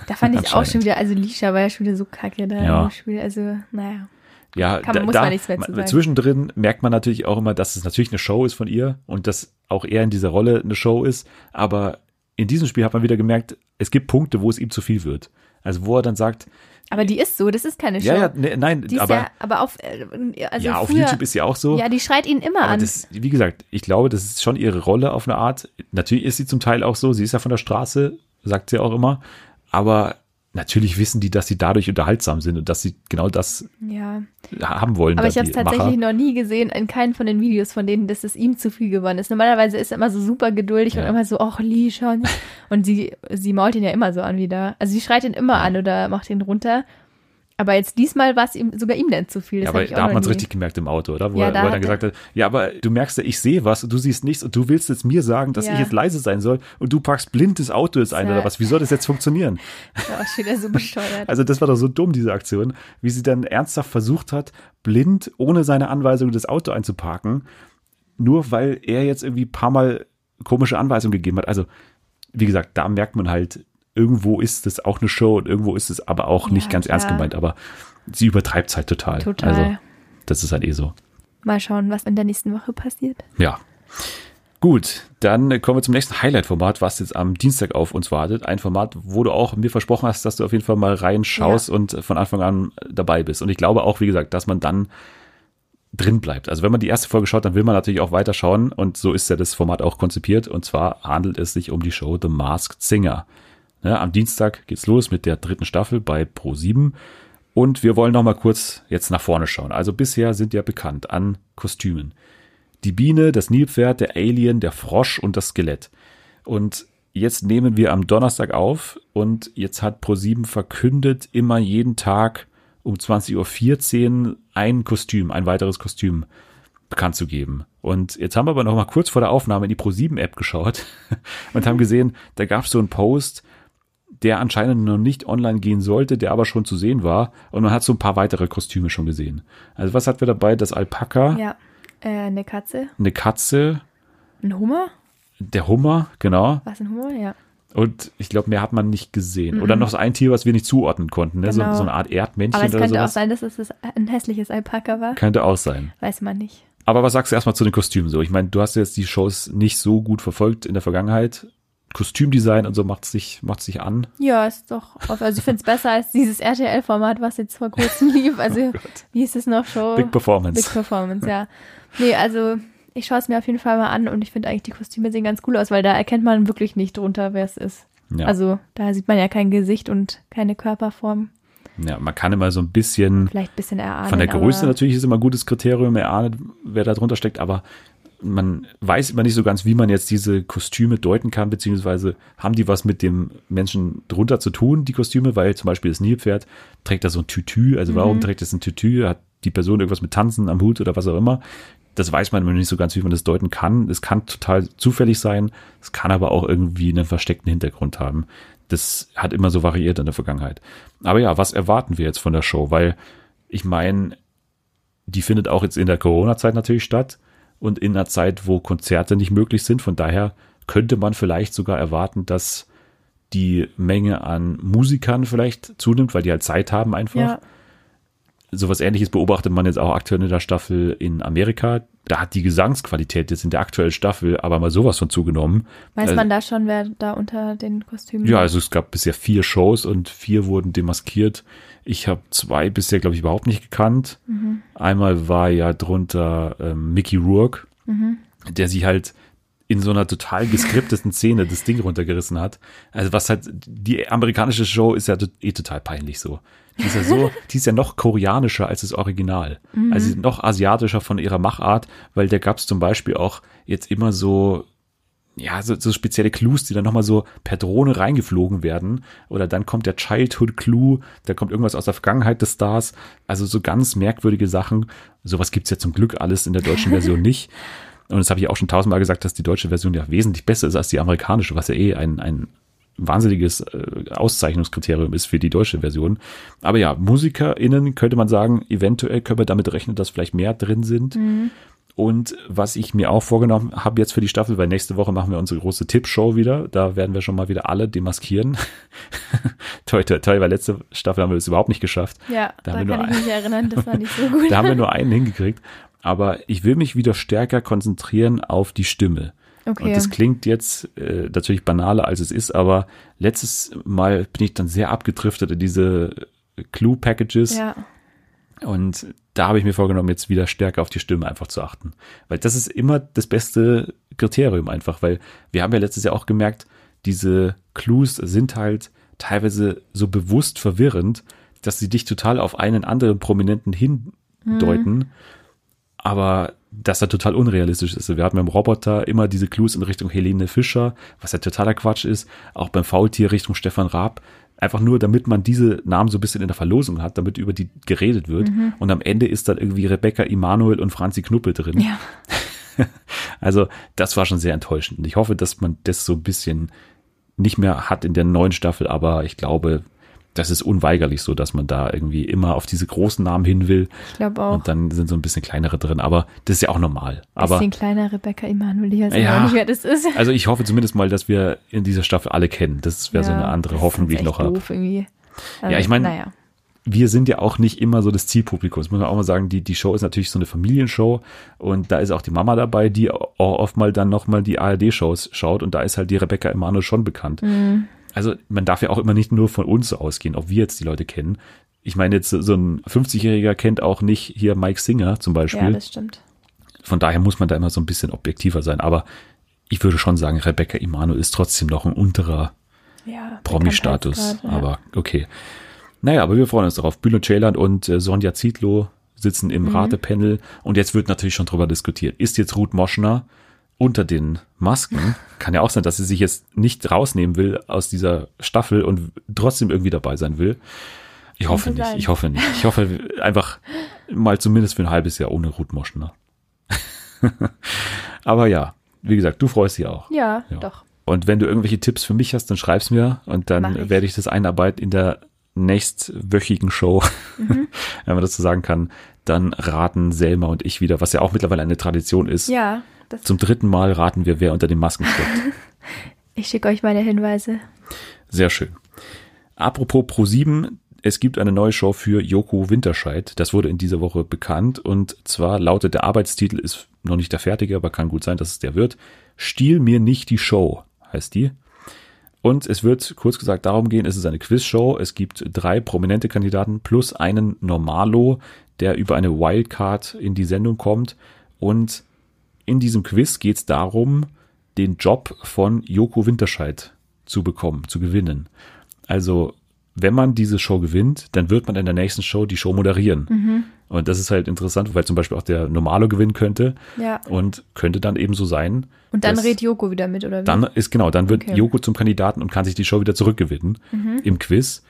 B: Da fand ich auch schon wieder, also Lisha war ja schon wieder so kacke da
A: Ja.
B: im Spiel. Also, naja.
A: Ja,
B: Kann- muss man nichts mehr zu sagen.
A: zwischendrin merkt man natürlich auch immer, dass es natürlich eine Show ist von ihr und dass auch er in dieser Rolle eine Show ist. Aber in diesem Spiel hat man wieder gemerkt, es gibt Punkte, wo es ihm zu viel wird. Also wo er dann sagt,
B: Aber die ist so, das ist keine Show.
A: ja, ja, ne, nein,
B: die ist
A: aber
B: ja, aber auf, äh, also
A: ja, auf
B: früher,
A: YouTube ist sie auch so.
B: Ja, die schreit ihn immer an.
A: das, wie gesagt, ich glaube, das ist schon ihre Rolle auf eine Art. Natürlich ist sie zum Teil auch so. Sie ist ja von der Straße, sagt sie auch immer. Aber natürlich wissen die, dass sie dadurch unterhaltsam sind und dass sie genau das
B: ja.
A: haben wollen.
B: Aber ich habe es tatsächlich
A: Macher.
B: noch nie gesehen in keinem von den Videos von denen, dass es ihm zu viel geworden ist. Normalerweise ist er immer so super geduldig
A: Ja.
B: und immer so, ach, Lee schon. Und sie, sie mault ihn ja immer so an wieder. Also sie schreit ihn immer an oder macht ihn runter. Aber jetzt diesmal war es ihm, sogar ihm dann zu viel. Das
A: Ja, aber da hat man es richtig gemerkt im Auto, oder? Wo,
B: Ja,
A: er,
B: da
A: wo er dann gesagt hat, ja, aber du merkst ja, ich sehe was und du siehst nichts und du willst jetzt mir sagen, dass
B: Ja.
A: ich jetzt leise sein soll und du packst blind das Auto jetzt ein
B: Ja.
A: oder was? Wie soll das jetzt funktionieren?
B: Auch schon wieder so bescheuert.
A: Also das war doch so dumm, diese Aktion, wie sie dann ernsthaft versucht hat, blind, ohne seine Anweisung das Auto einzuparken, nur weil er jetzt irgendwie ein paar Mal komische Anweisungen gegeben hat. Also, wie gesagt, da merkt man halt, irgendwo ist das auch eine Show und irgendwo ist es aber auch nicht
B: Ja,
A: ganz ernst
B: klar.
A: gemeint, aber sie übertreibt es halt total.
B: Total.
A: Also, das ist halt eh so.
B: Mal schauen, was in der nächsten Woche passiert.
A: Ja. Gut, dann kommen wir zum nächsten Highlight-Format, was jetzt am Dienstag auf uns wartet. Ein Format, wo du auch mir versprochen hast, dass du auf jeden Fall mal reinschaust und von Anfang an dabei bist. Und ich glaube auch, wie gesagt, dass man dann drin bleibt. Also wenn man die erste Folge schaut, dann will man natürlich auch weiter schauen und so ist ja das Format auch konzipiert. Und zwar handelt es sich um die Show The Masked Singer. Ja, am Dienstag geht's los mit der dritten Staffel bei Pro7 und wir wollen noch mal kurz jetzt nach vorne schauen. Also bisher sind ja bekannt an Kostümen die Biene, das Nilpferd, der Alien, der Frosch und das Skelett. Und jetzt nehmen wir am Donnerstag auf und jetzt hat ProSieben verkündet, immer jeden Tag um 20.14 Uhr ein Kostüm, ein weiteres Kostüm bekannt zu geben. Und jetzt haben wir aber noch mal kurz vor der Aufnahme in die ProSieben-App geschaut und haben gesehen, da gab es so einen Post, der anscheinend noch nicht online gehen sollte, der aber schon zu sehen war. Und man hat so ein paar weitere Kostüme schon gesehen. Also was hatten wir dabei? Das Alpaka,
B: Ja. Äh, eine Katze.
A: eine Katze,
B: Ein Hummer?
A: der Hummer, genau.
B: Was ein Hummer? Ja.
A: Und ich glaube, mehr hat man nicht gesehen. Oder noch so ein Tier, was wir nicht zuordnen konnten. Ne? So,
B: Genau.
A: so eine Art Erdmännchen
B: Aber es
A: oder
B: könnte auch
A: sowas.
B: sein, dass es ein hässliches Alpaka war.
A: Könnte auch sein.
B: Weiß man nicht.
A: Aber was sagst du erstmal zu den Kostümen so? Ich meine, du hast jetzt die Shows nicht so gut verfolgt in der Vergangenheit. Kostümdesign und so macht sich, macht sich an.
B: Ja, ist doch. Also ich finde es besser als dieses RTL-Format, was jetzt vor kurzem lief. Also wie ist es noch Show?
A: Oh Big Performance.
B: Big Performance, ja. Nee, also ich schaue es mir auf jeden Fall mal an und ich finde eigentlich die Kostüme sehen ganz cool aus, weil da erkennt man wirklich nicht drunter, wer es ist.
A: Ja.
B: Also da sieht man ja kein Gesicht und keine Körperform.
A: ja, man kann immer so ein bisschen
B: Vielleicht ein bisschen erahnen.
A: von der Größe natürlich ist immer ein gutes Kriterium, erahnet, wer da drunter steckt, aber man weiß immer nicht so ganz, wie man jetzt diese Kostüme deuten kann, beziehungsweise haben die was mit dem Menschen drunter zu tun, die Kostüme, weil zum Beispiel das Nilpferd trägt da so ein Tütü, also warum
B: Mhm.
A: trägt es ein Tütü, hat die Person irgendwas mit Tanzen am Hut oder was auch immer. Das weiß man immer nicht so ganz, wie man das deuten kann. Es kann total zufällig sein, es kann aber auch irgendwie einen versteckten Hintergrund haben. Das hat immer so variiert in der Vergangenheit. Aber ja, was erwarten wir jetzt von der Show? Weil ich meine, die findet auch jetzt in der Corona-Zeit natürlich statt und in einer Zeit, wo Konzerte nicht möglich sind. Von daher könnte man vielleicht sogar erwarten, dass die Menge an Musikern vielleicht zunimmt, weil die halt Zeit haben einfach.
B: Ja.
A: Sowas ähnliches beobachtet man jetzt auch aktuell in der Staffel in Amerika. Da hat die Gesangsqualität jetzt in der aktuellen Staffel aber mal sowas von zugenommen.
B: Weiß
A: Also-
B: man da schon, wer da unter den Kostümen
A: Ja, also es gab bisher vier Shows und vier wurden demaskiert. Ich habe zwei bisher, glaube ich, überhaupt nicht gekannt. Einmal war ja drunter ähm, Mickey Rourke, der sich halt in so einer total geskripteten Szene das Ding runtergerissen hat. Also was halt, die amerikanische Show ist ja eh total peinlich so. Die ist ja so, die ist ja noch koreanischer als das Original. Also noch asiatischer von ihrer Machart, weil da gab es zum Beispiel auch jetzt immer so ja, so, so spezielle Clues, die dann nochmal so per Drohne reingeflogen werden. Oder dann kommt der Childhood Clue, da kommt irgendwas aus der Vergangenheit des Stars. Also so ganz merkwürdige Sachen. Sowas gibt's ja zum Glück alles in der deutschen Version nicht. Und das habe ich auch schon tausendmal gesagt, dass die deutsche Version ja wesentlich besser ist als die amerikanische, was ja eh ein, ein wahnsinniges äh, Auszeichnungskriterium ist für die deutsche Version. Aber ja, MusikerInnen könnte man sagen, eventuell können wir damit rechnen, dass vielleicht mehr drin sind. Und was ich mir auch vorgenommen habe jetzt für die Staffel, weil nächste Woche machen wir unsere große Tippshow wieder. Da werden wir schon mal wieder alle demaskieren. toi, toi, toi, weil letzte Staffel haben wir das überhaupt nicht geschafft.
B: Ja,
A: Da
B: da,
A: haben wir
B: kann
A: nur
B: ich mich erinnern, das war nicht so gut.
A: Da haben wir nur einen hingekriegt. Aber ich will mich wieder stärker konzentrieren auf die Stimme.
B: okay.
A: Und das klingt jetzt äh, natürlich banaler, als es ist, aber letztes Mal bin ich dann sehr abgedriftet in diese Clue-Packages.
B: ja,
A: Und da habe ich mir vorgenommen, jetzt wieder stärker auf die Stimme einfach zu achten. Weil das ist immer das beste Kriterium einfach, weil wir haben ja letztes Jahr auch gemerkt, diese Clues sind halt teilweise so bewusst verwirrend, dass sie dich total auf einen anderen Prominenten hindeuten, aber dass er total unrealistisch ist. Wir hatten beim Roboter immer diese Clues in Richtung Helene Fischer, was ja totaler Quatsch ist, auch beim Faultier Richtung Stefan Raab. Einfach nur, damit man diese Namen so ein bisschen in der Verlosung hat, damit über die geredet wird. Und am Ende ist dann irgendwie Rebecca Emanuel und Franzi Knuppel drin.
B: ja.
A: Also das war schon sehr enttäuschend. Und ich hoffe, dass man das so ein bisschen nicht mehr hat in der neuen Staffel, aber ich glaube, das ist unweigerlich so, dass man da irgendwie immer auf diese großen Namen hin will.
B: Ich glaube auch.
A: Und dann sind so ein bisschen kleinere drin. Aber das ist ja auch normal. Aber
B: Bisschen kleiner Rebecca Emanuel, ich weiß
A: Ja.
B: auch nicht, wer das ist.
A: also ich hoffe zumindest mal, dass wir in dieser Staffel alle kennen. Das wäre so eine andere Hoffnung, die ich noch habe. Ja, ich mein-
B: Naja.
A: wir sind ja auch nicht immer so das Zielpublikum. Das muss man auch mal sagen, die, die Show ist natürlich so eine Familienshow und da ist auch die Mama dabei, die auch oft mal dann nochmal die ARD-Shows schaut und da ist halt die Rebecca Emanuel schon bekannt.
B: Mhm.
A: Also man darf ja auch immer nicht nur von uns so ausgehen, ob wir jetzt die Leute kennen. Ich meine jetzt so ein 50-Jähriger kennt auch nicht hier Mike Singer zum
B: Ja,
A: Beispiel.
B: das stimmt.
A: Von daher muss man da immer so ein bisschen objektiver sein. Aber ich würde schon sagen, Rebecca Emanuel ist trotzdem noch ein unterer
B: Ja,
A: Promi-Status.
B: Bekanntheitsgrad, ja.
A: Aber okay. Naja, aber wir freuen uns darauf. Bülent Ceylan und äh, Sonja Zietlow sitzen
B: Mhm.
A: im Ratepanel und jetzt wird natürlich schon drüber diskutiert. Ist jetzt Ruth Moschner unter den Masken? Kann ja auch sein, dass sie sich jetzt nicht rausnehmen will aus dieser Staffel und trotzdem irgendwie dabei sein will. Ich hoffe
B: Könnte
A: nicht.
B: sein.
A: Ich hoffe nicht. Ich hoffe einfach mal zumindest für ein halbes Jahr ohne Ruth Moschner. aber ja, wie gesagt, du freust dich auch.
B: Ja,
A: Ja.
B: doch.
A: Und wenn du irgendwelche Tipps für mich hast, dann schreib's mir und dann werde ich das einarbeiten in der nächstwöchigen Show,
B: Mhm.
A: wenn man das so sagen kann. Dann raten Selma und ich wieder, was ja auch mittlerweile eine Tradition ist.
B: Ja, das,
A: Zum dritten Mal raten wir, wer unter den Masken steckt.
B: ich schicke euch meine Hinweise.
A: Sehr schön. Apropos Pro7, es gibt eine neue Show für Joko Winterscheid. Das wurde in dieser Woche bekannt und zwar lautet der Arbeitstitel, ist noch nicht der fertige, aber kann gut sein, dass es der wird. Stiehl mir nicht die Show, heißt die. Und es wird kurz gesagt darum gehen, es ist eine Quizshow. Es gibt drei prominente Kandidaten plus einen Normalo, der über eine Wildcard in die Sendung kommt. Und in diesem Quiz geht es darum, den Job von Joko Winterscheid zu bekommen, zu gewinnen. Also, wenn man diese Show gewinnt, dann wird man in der nächsten Show die Show moderieren. Und das ist halt interessant, weil zum Beispiel auch der Normalo gewinnen könnte.
B: Ja.
A: Und könnte dann eben so sein.
B: Und dann redet Joko wieder mit, oder wie?
A: Dann ist genau, dann wird
B: Okay.
A: Joko zum Kandidaten und kann sich die Show wieder zurückgewinnen im Quiz.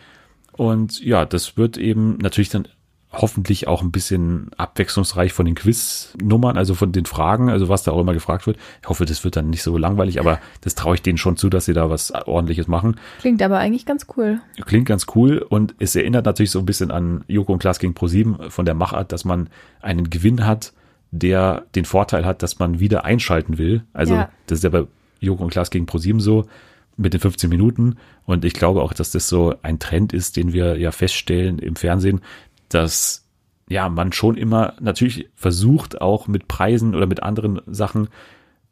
A: Und ja, das wird eben natürlich dann hoffentlich auch ein bisschen abwechslungsreich von den Quiz-Nummern, also von den Fragen, also was da auch immer gefragt wird. Ich hoffe, das wird dann nicht so langweilig, aber das traue ich denen schon zu, dass sie da was ordentliches machen.
B: Klingt aber eigentlich ganz cool.
A: Klingt ganz cool und es erinnert natürlich so ein bisschen an Joko und Klaas gegen Pro7 von der Machart, dass man einen Gewinn hat, der den Vorteil hat, dass man wieder einschalten will. Also
B: Ja.
A: das ist ja bei Joko und Klaas gegen Pro7 so mit den 15 Minuten und ich glaube auch, dass das so ein Trend ist, den wir ja feststellen im Fernsehen, dass ja man schon immer natürlich versucht auch mit Preisen oder mit anderen Sachen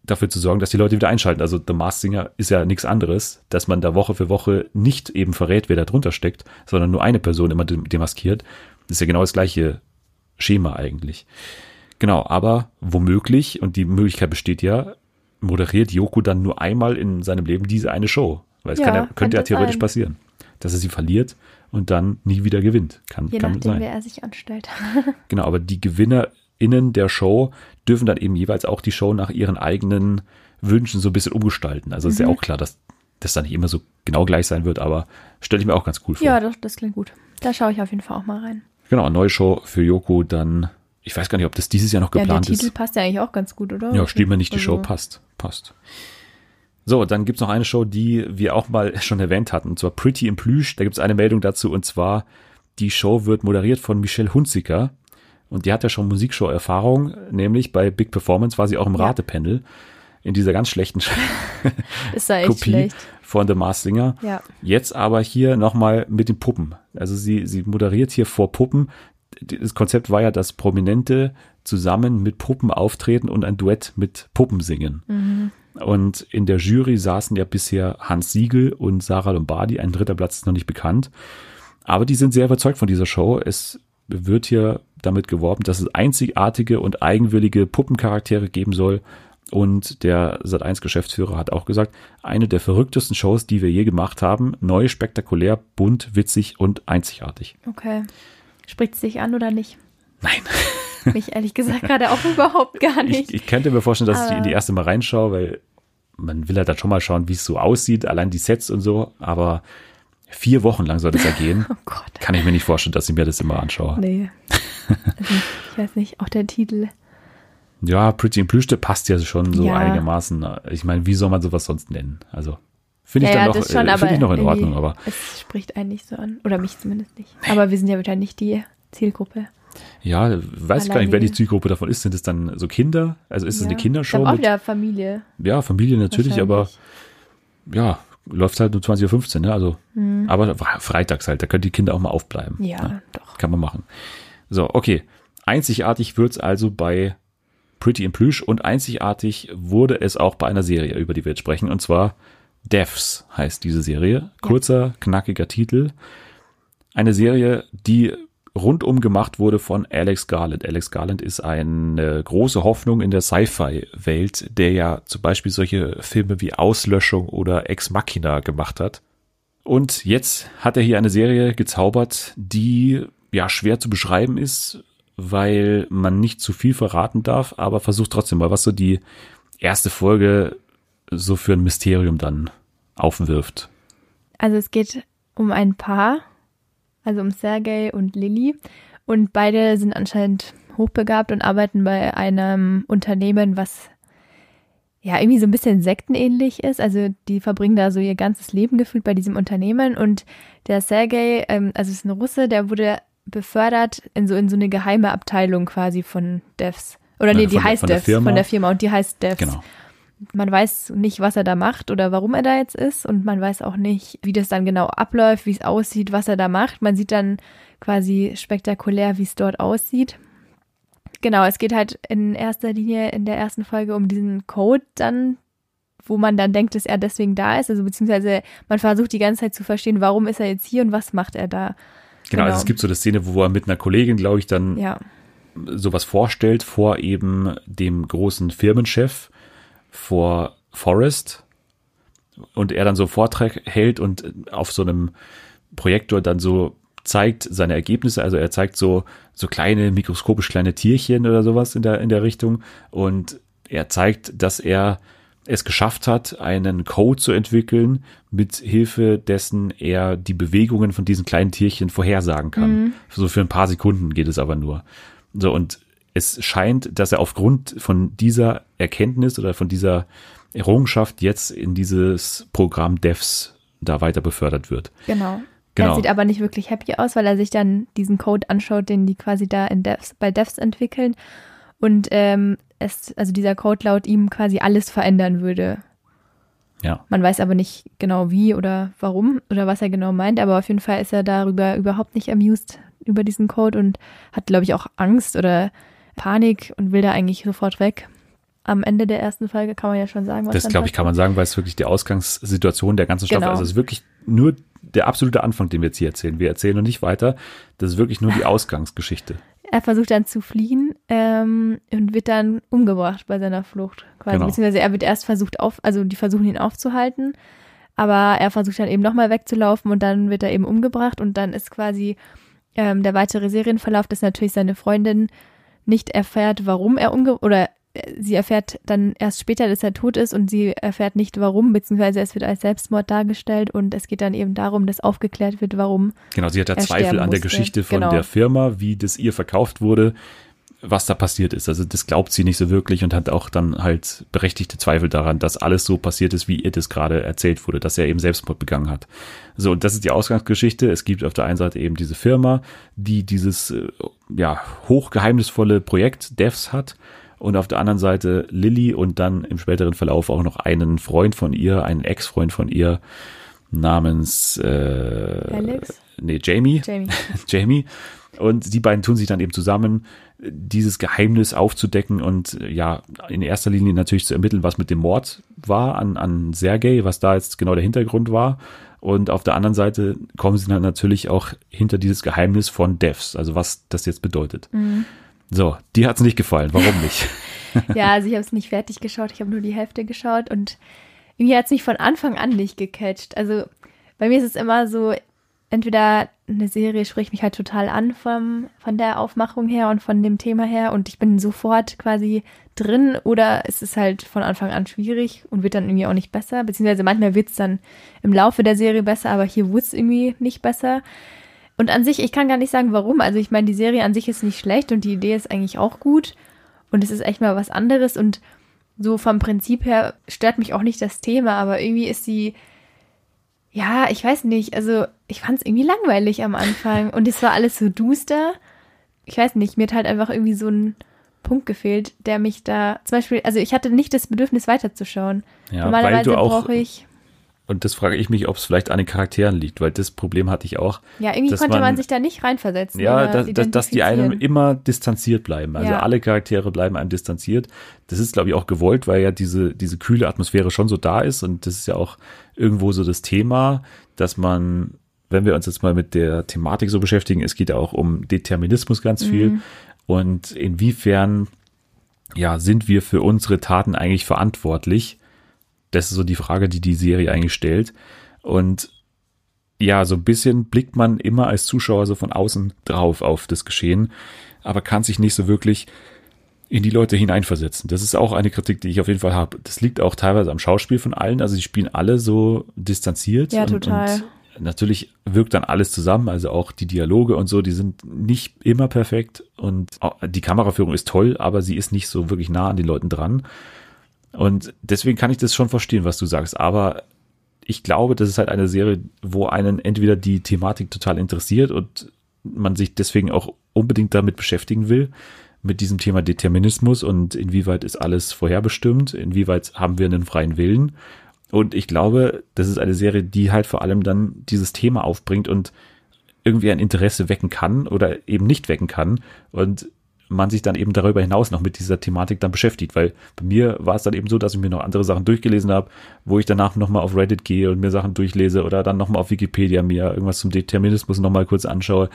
A: dafür zu sorgen, dass die Leute wieder einschalten. Also The Masked Singer ist ja nichts anderes, dass man da Woche für Woche nicht eben verrät, wer da drunter steckt, sondern nur eine Person immer dem- demaskiert. Das ist ja genau das gleiche Schema eigentlich. Genau, aber womöglich, und die Möglichkeit besteht ja, moderiert Joko dann nur einmal in seinem Leben diese eine Show. Weil es
B: Ja,
A: ja, könnte ja theoretisch
B: sein.
A: passieren, dass er sie verliert und dann nie wieder gewinnt. Kann,
B: Je
A: kann
B: nachdem,
A: sein.
B: wer er sich anstellt.
A: Genau, aber die GewinnerInnen der Show dürfen dann eben jeweils auch die Show nach ihren eigenen Wünschen so ein bisschen umgestalten. Also ist ja
B: Mhm.
A: auch klar, dass das dann nicht immer so genau gleich sein wird, aber stelle ich mir auch ganz cool vor.
B: ja, das, das klingt gut. Da schaue ich auf jeden Fall auch mal rein.
A: Genau, neue Show für Joko dann, ich weiß gar nicht, ob das dieses Jahr noch
B: Ja, der
A: geplant
B: Titel
A: ist.
B: passt ja eigentlich auch ganz gut, oder?
A: Ja, Stimme nicht die
B: Also,
A: Show, passt, passt. So, dann gibt's noch eine Show, die wir auch mal schon erwähnt hatten, und zwar Pretty in Plüsch. Da gibt's eine Meldung dazu, und zwar, die Show wird moderiert von Michelle Hunziker. Und die hat ja schon Musikshow-Erfahrung, nämlich bei Big Performance war sie auch im
B: Ja.
A: Ratepanel in dieser ganz schlechten
B: Ist echt
A: Kopie
B: schlecht.
A: von The Masked Singer.
B: Ja.
A: Jetzt aber hier nochmal mit den Puppen. Also sie, sie moderiert hier vor Puppen. Das Konzept war ja, dass Prominente zusammen mit Puppen auftreten und ein Duett mit Puppen singen.
B: Mhm.
A: Und in der Jury saßen ja bisher Hans Siegel und Sarah Lombardi. Ein dritter Platz ist noch nicht bekannt. Aber die sind sehr überzeugt von dieser Show. Es wird hier damit geworben, dass es einzigartige und eigenwillige Puppencharaktere geben soll. Und der Sat1-Geschäftsführer hat auch gesagt, eine der verrücktesten Shows, die wir je gemacht haben. Neu, spektakulär, bunt, witzig und einzigartig.
B: Okay. Spricht es dich an oder nicht?
A: Nein.
B: Mich ehrlich gesagt gerade auch überhaupt gar
A: Ich,
B: nicht.
A: ich könnte mir vorstellen, dass ich
B: Aber-
A: in die erste mal reinschaue, weil man will ja dann schon mal schauen, wie es so aussieht, allein die Sets und so. Aber vier Wochen lang soll das ja gehen.
B: Oh Gott.
A: Kann ich mir nicht vorstellen, dass ich mir das immer anschaue.
B: Nee. Also, ich weiß nicht, auch der Titel.
A: Ja, Pretty in Plüsch, der passt ja schon so
B: Ja.
A: einigermaßen. Ich meine, wie soll man sowas sonst nennen? Also finde ich
B: ja,
A: dann
B: ja,
A: noch,
B: schon,
A: äh, ich noch in Ordnung, aber
B: Es spricht einen nicht so an. Oder mich zumindest nicht. Aber wir sind ja wieder nicht die Zielgruppe.
A: Ja, weiß ich gar nicht, wer die Zielgruppe davon ist. Sind es dann so Kinder? Also ist es
B: ja.
A: eine Kindershow
B: auch
A: mit,
B: wieder Familie.
A: ja, Familie natürlich, aber ja, läuft halt um 20.15 Uhr, ne? Also, aber freitags halt, da können die Kinder auch mal aufbleiben.
B: Mhm. Ja,
A: ne?
B: doch.
A: Kann man machen. So, okay. Einzigartig wird's also bei Pretty in Plüsch und einzigartig wurde es auch bei einer Serie, über die wir jetzt sprechen, und zwar Devs heißt diese Serie. Kurzer, knackiger Titel. Eine Serie, die rundum gemacht wurde von Alex Garland. Alex Garland ist eine große Hoffnung in der Sci-Fi-Welt, der ja zum Beispiel solche Filme wie Auslöschung oder Ex Machina gemacht hat. Und jetzt hat er hier eine Serie gezaubert, die ja schwer zu beschreiben ist, weil man nicht zu viel verraten darf, aber versucht trotzdem mal, was so die erste Folge so für ein Mysterium dann aufwirft.
B: Also es geht um ein Paar, also um Sergei und Lilly. Und beide sind anscheinend hochbegabt und arbeiten bei einem Unternehmen, was ja irgendwie so ein bisschen sektenähnlich ist. Also die verbringen da so ihr ganzes Leben gefühlt bei diesem Unternehmen. Und der Sergei, ähm, also es ist ein Russe, der wurde befördert in so, in so eine geheime Abteilung quasi von Devs. Oder nee,
A: Äh,
B: die
A: von der-
B: heißt
A: von der
B: Devs,
A: Firma?
B: von der Firma und die heißt Devs.
A: Genau.
B: Man weiß nicht, was er da macht oder warum er da jetzt ist und man weiß auch nicht, wie das dann genau abläuft, wie es aussieht, was er da macht. Man sieht dann quasi spektakulär, wie es dort aussieht. Genau, es geht halt in erster Linie in der ersten Folge um diesen Code dann, wo man dann denkt, dass er deswegen da ist. Also beziehungsweise man versucht die ganze Zeit zu verstehen, warum ist er jetzt hier und was macht er da.
A: Genau, also
B: Genau.
A: es gibt so eine Szene, wo er mit einer Kollegin, glaube ich, dann
B: Ja,
A: sowas vorstellt vor eben dem großen Firmenchef, vor Forrest und er dann so Vortrag hält und auf so einem Projektor dann so zeigt seine Ergebnisse, also er zeigt so, so kleine, mikroskopisch kleine Tierchen oder sowas in der, in der Richtung und er zeigt, dass er es geschafft hat, einen Code zu entwickeln, mit Hilfe dessen er die Bewegungen von diesen kleinen Tierchen vorhersagen kann. Mhm. So für ein paar Sekunden geht es aber nur. So und es scheint, dass er aufgrund von dieser Erkenntnis oder von dieser Errungenschaft jetzt in dieses Programm Devs da weiter befördert wird.
B: Genau. Genau. Er sieht aber nicht wirklich happy aus, weil er sich dann diesen Code anschaut, den die quasi da in Devs, bei Devs entwickeln. Und ähm, es, also dieser Code laut ihm quasi alles verändern würde.
A: Ja.
B: Man weiß aber nicht genau wie oder warum oder was er genau meint, aber auf jeden Fall ist er darüber überhaupt nicht amused über diesen Code und hat, glaube ich, auch Angst oder Panik und will da eigentlich sofort weg. Am Ende der ersten Folge kann man ja schon sagen,
A: was Das, glaube ich, kann man sagen, weil es wirklich die Ausgangssituation der ganzen Staffel, genau. also es ist wirklich nur der absolute Anfang, den wir jetzt hier erzählen. Wir erzählen noch nicht weiter. Das ist wirklich nur die Ausgangsgeschichte.
B: Er versucht dann zu fliehen ähm, und wird dann umgebracht bei seiner Flucht. Quasi. Genau. Beziehungsweise er wird erst versucht auf, also die versuchen ihn aufzuhalten, aber er versucht dann eben nochmal wegzulaufen und dann wird er eben umgebracht und dann ist quasi ähm, der weitere Serienverlauf, dass natürlich seine Freundin nicht erfährt, warum er umge oder sie erfährt dann erst später, dass er tot ist und sie erfährt nicht warum, beziehungsweise es wird als Selbstmord dargestellt und es geht dann eben darum, dass aufgeklärt wird, warum.
A: Genau, sie hat ja Zweifel an der Geschichte von genau. der Firma, wie das ihr verkauft wurde, was da passiert ist. Also das glaubt sie nicht so wirklich und hat auch dann halt berechtigte Zweifel daran, dass alles so passiert ist, wie ihr das gerade erzählt wurde, dass er eben Selbstmord begangen hat. So, und das ist die Ausgangsgeschichte. Es gibt auf der einen Seite eben diese Firma, die dieses äh, ja hochgeheimnisvolle Projekt Devs hat und auf der anderen Seite Lilly und dann im späteren Verlauf auch noch einen Freund von ihr, einen Ex-Freund von ihr namens äh, Alex? Nee, Jamie. Jamie. Jamie. Und die beiden tun sich dann eben zusammen, dieses Geheimnis aufzudecken und ja, in erster Linie natürlich zu ermitteln, was mit dem Mord war an, an Sergei, was da jetzt genau der Hintergrund war. Und auf der anderen Seite kommen sie dann natürlich auch hinter dieses Geheimnis von Devs, also was das jetzt bedeutet. Mhm. So, dir hat's nicht gefallen. Warum nicht?
B: ja, also ich habe es nicht fertig geschaut. Ich habe nur die Hälfte geschaut und irgendwie hat's mich von Anfang an nicht gecatcht. Also bei mir ist es immer so, entweder eine Serie spricht mich halt total an vom, von der Aufmachung her und von dem Thema her und ich bin sofort quasi drin oder es ist halt von Anfang an schwierig und wird dann irgendwie auch nicht besser, beziehungsweise manchmal wird's dann im Laufe der Serie besser, aber hier wurde es irgendwie nicht besser. Und an sich, ich kann gar nicht sagen, warum. Also ich meine, die Serie an sich ist nicht schlecht und die Idee ist eigentlich auch gut. Und es ist echt mal was anderes. Und so vom Prinzip her stört mich auch nicht das Thema, aber irgendwie ist sie, ja, ich weiß nicht. Also ich fand es irgendwie langweilig am Anfang. Und es war alles so duster. Ich weiß nicht, mir hat halt einfach irgendwie so ein Punkt gefehlt, der mich da, zum Beispiel, also ich hatte nicht das Bedürfnis weiterzuschauen.
A: Ja, Normalerweise brauche ich und das frage ich mich, ob es vielleicht an den Charakteren liegt, weil das Problem hatte ich auch.
B: Ja, irgendwie konnte man, man, sich da nicht reinversetzen.
A: Ja, dass, dass, dass die einem immer distanziert bleiben. Also ja. alle Charaktere bleiben einem distanziert. Das ist, glaube ich, auch gewollt, weil ja diese, diese kühle Atmosphäre schon so da ist. Und das ist ja auch irgendwo so das Thema, dass man, wenn wir uns jetzt mal mit der Thematik so beschäftigen, es geht ja auch um Determinismus ganz viel. Mhm. Und inwiefern, ja, sind wir für unsere Taten eigentlich verantwortlich? Das ist so die Frage, die die Serie eigentlich stellt. Und ja, so ein bisschen blickt man immer als Zuschauer so von außen drauf auf das Geschehen, aber kann sich nicht so wirklich in die Leute hineinversetzen. Das ist auch eine Kritik, die ich auf jeden Fall habe. Das liegt auch teilweise am Schauspiel von allen. Also die spielen alle so distanziert.
B: Ja, und, total.
A: Und natürlich wirkt dann alles zusammen. Also auch die Dialoge und so, die sind nicht immer perfekt. Und die Kameraführung ist toll, aber sie ist nicht so wirklich nah an den Leuten dran. Und deswegen kann ich das schon verstehen, was du sagst. Aber ich glaube, das ist halt eine Serie, wo einen entweder die Thematik total interessiert und man sich deswegen auch unbedingt damit beschäftigen will, mit diesem Thema Determinismus und inwieweit ist alles vorherbestimmt, inwieweit haben wir einen freien Willen. Und ich glaube, das ist eine Serie, die halt vor allem dann dieses Thema aufbringt und irgendwie ein Interesse wecken kann oder eben nicht wecken kann. Und man sich dann eben darüber hinaus noch mit dieser Thematik dann beschäftigt, weil bei mir war es dann eben so, dass ich mir noch andere Sachen durchgelesen habe, wo ich danach nochmal auf Reddit gehe und mir Sachen durchlese oder dann nochmal auf Wikipedia mir irgendwas zum Determinismus nochmal kurz anschaue.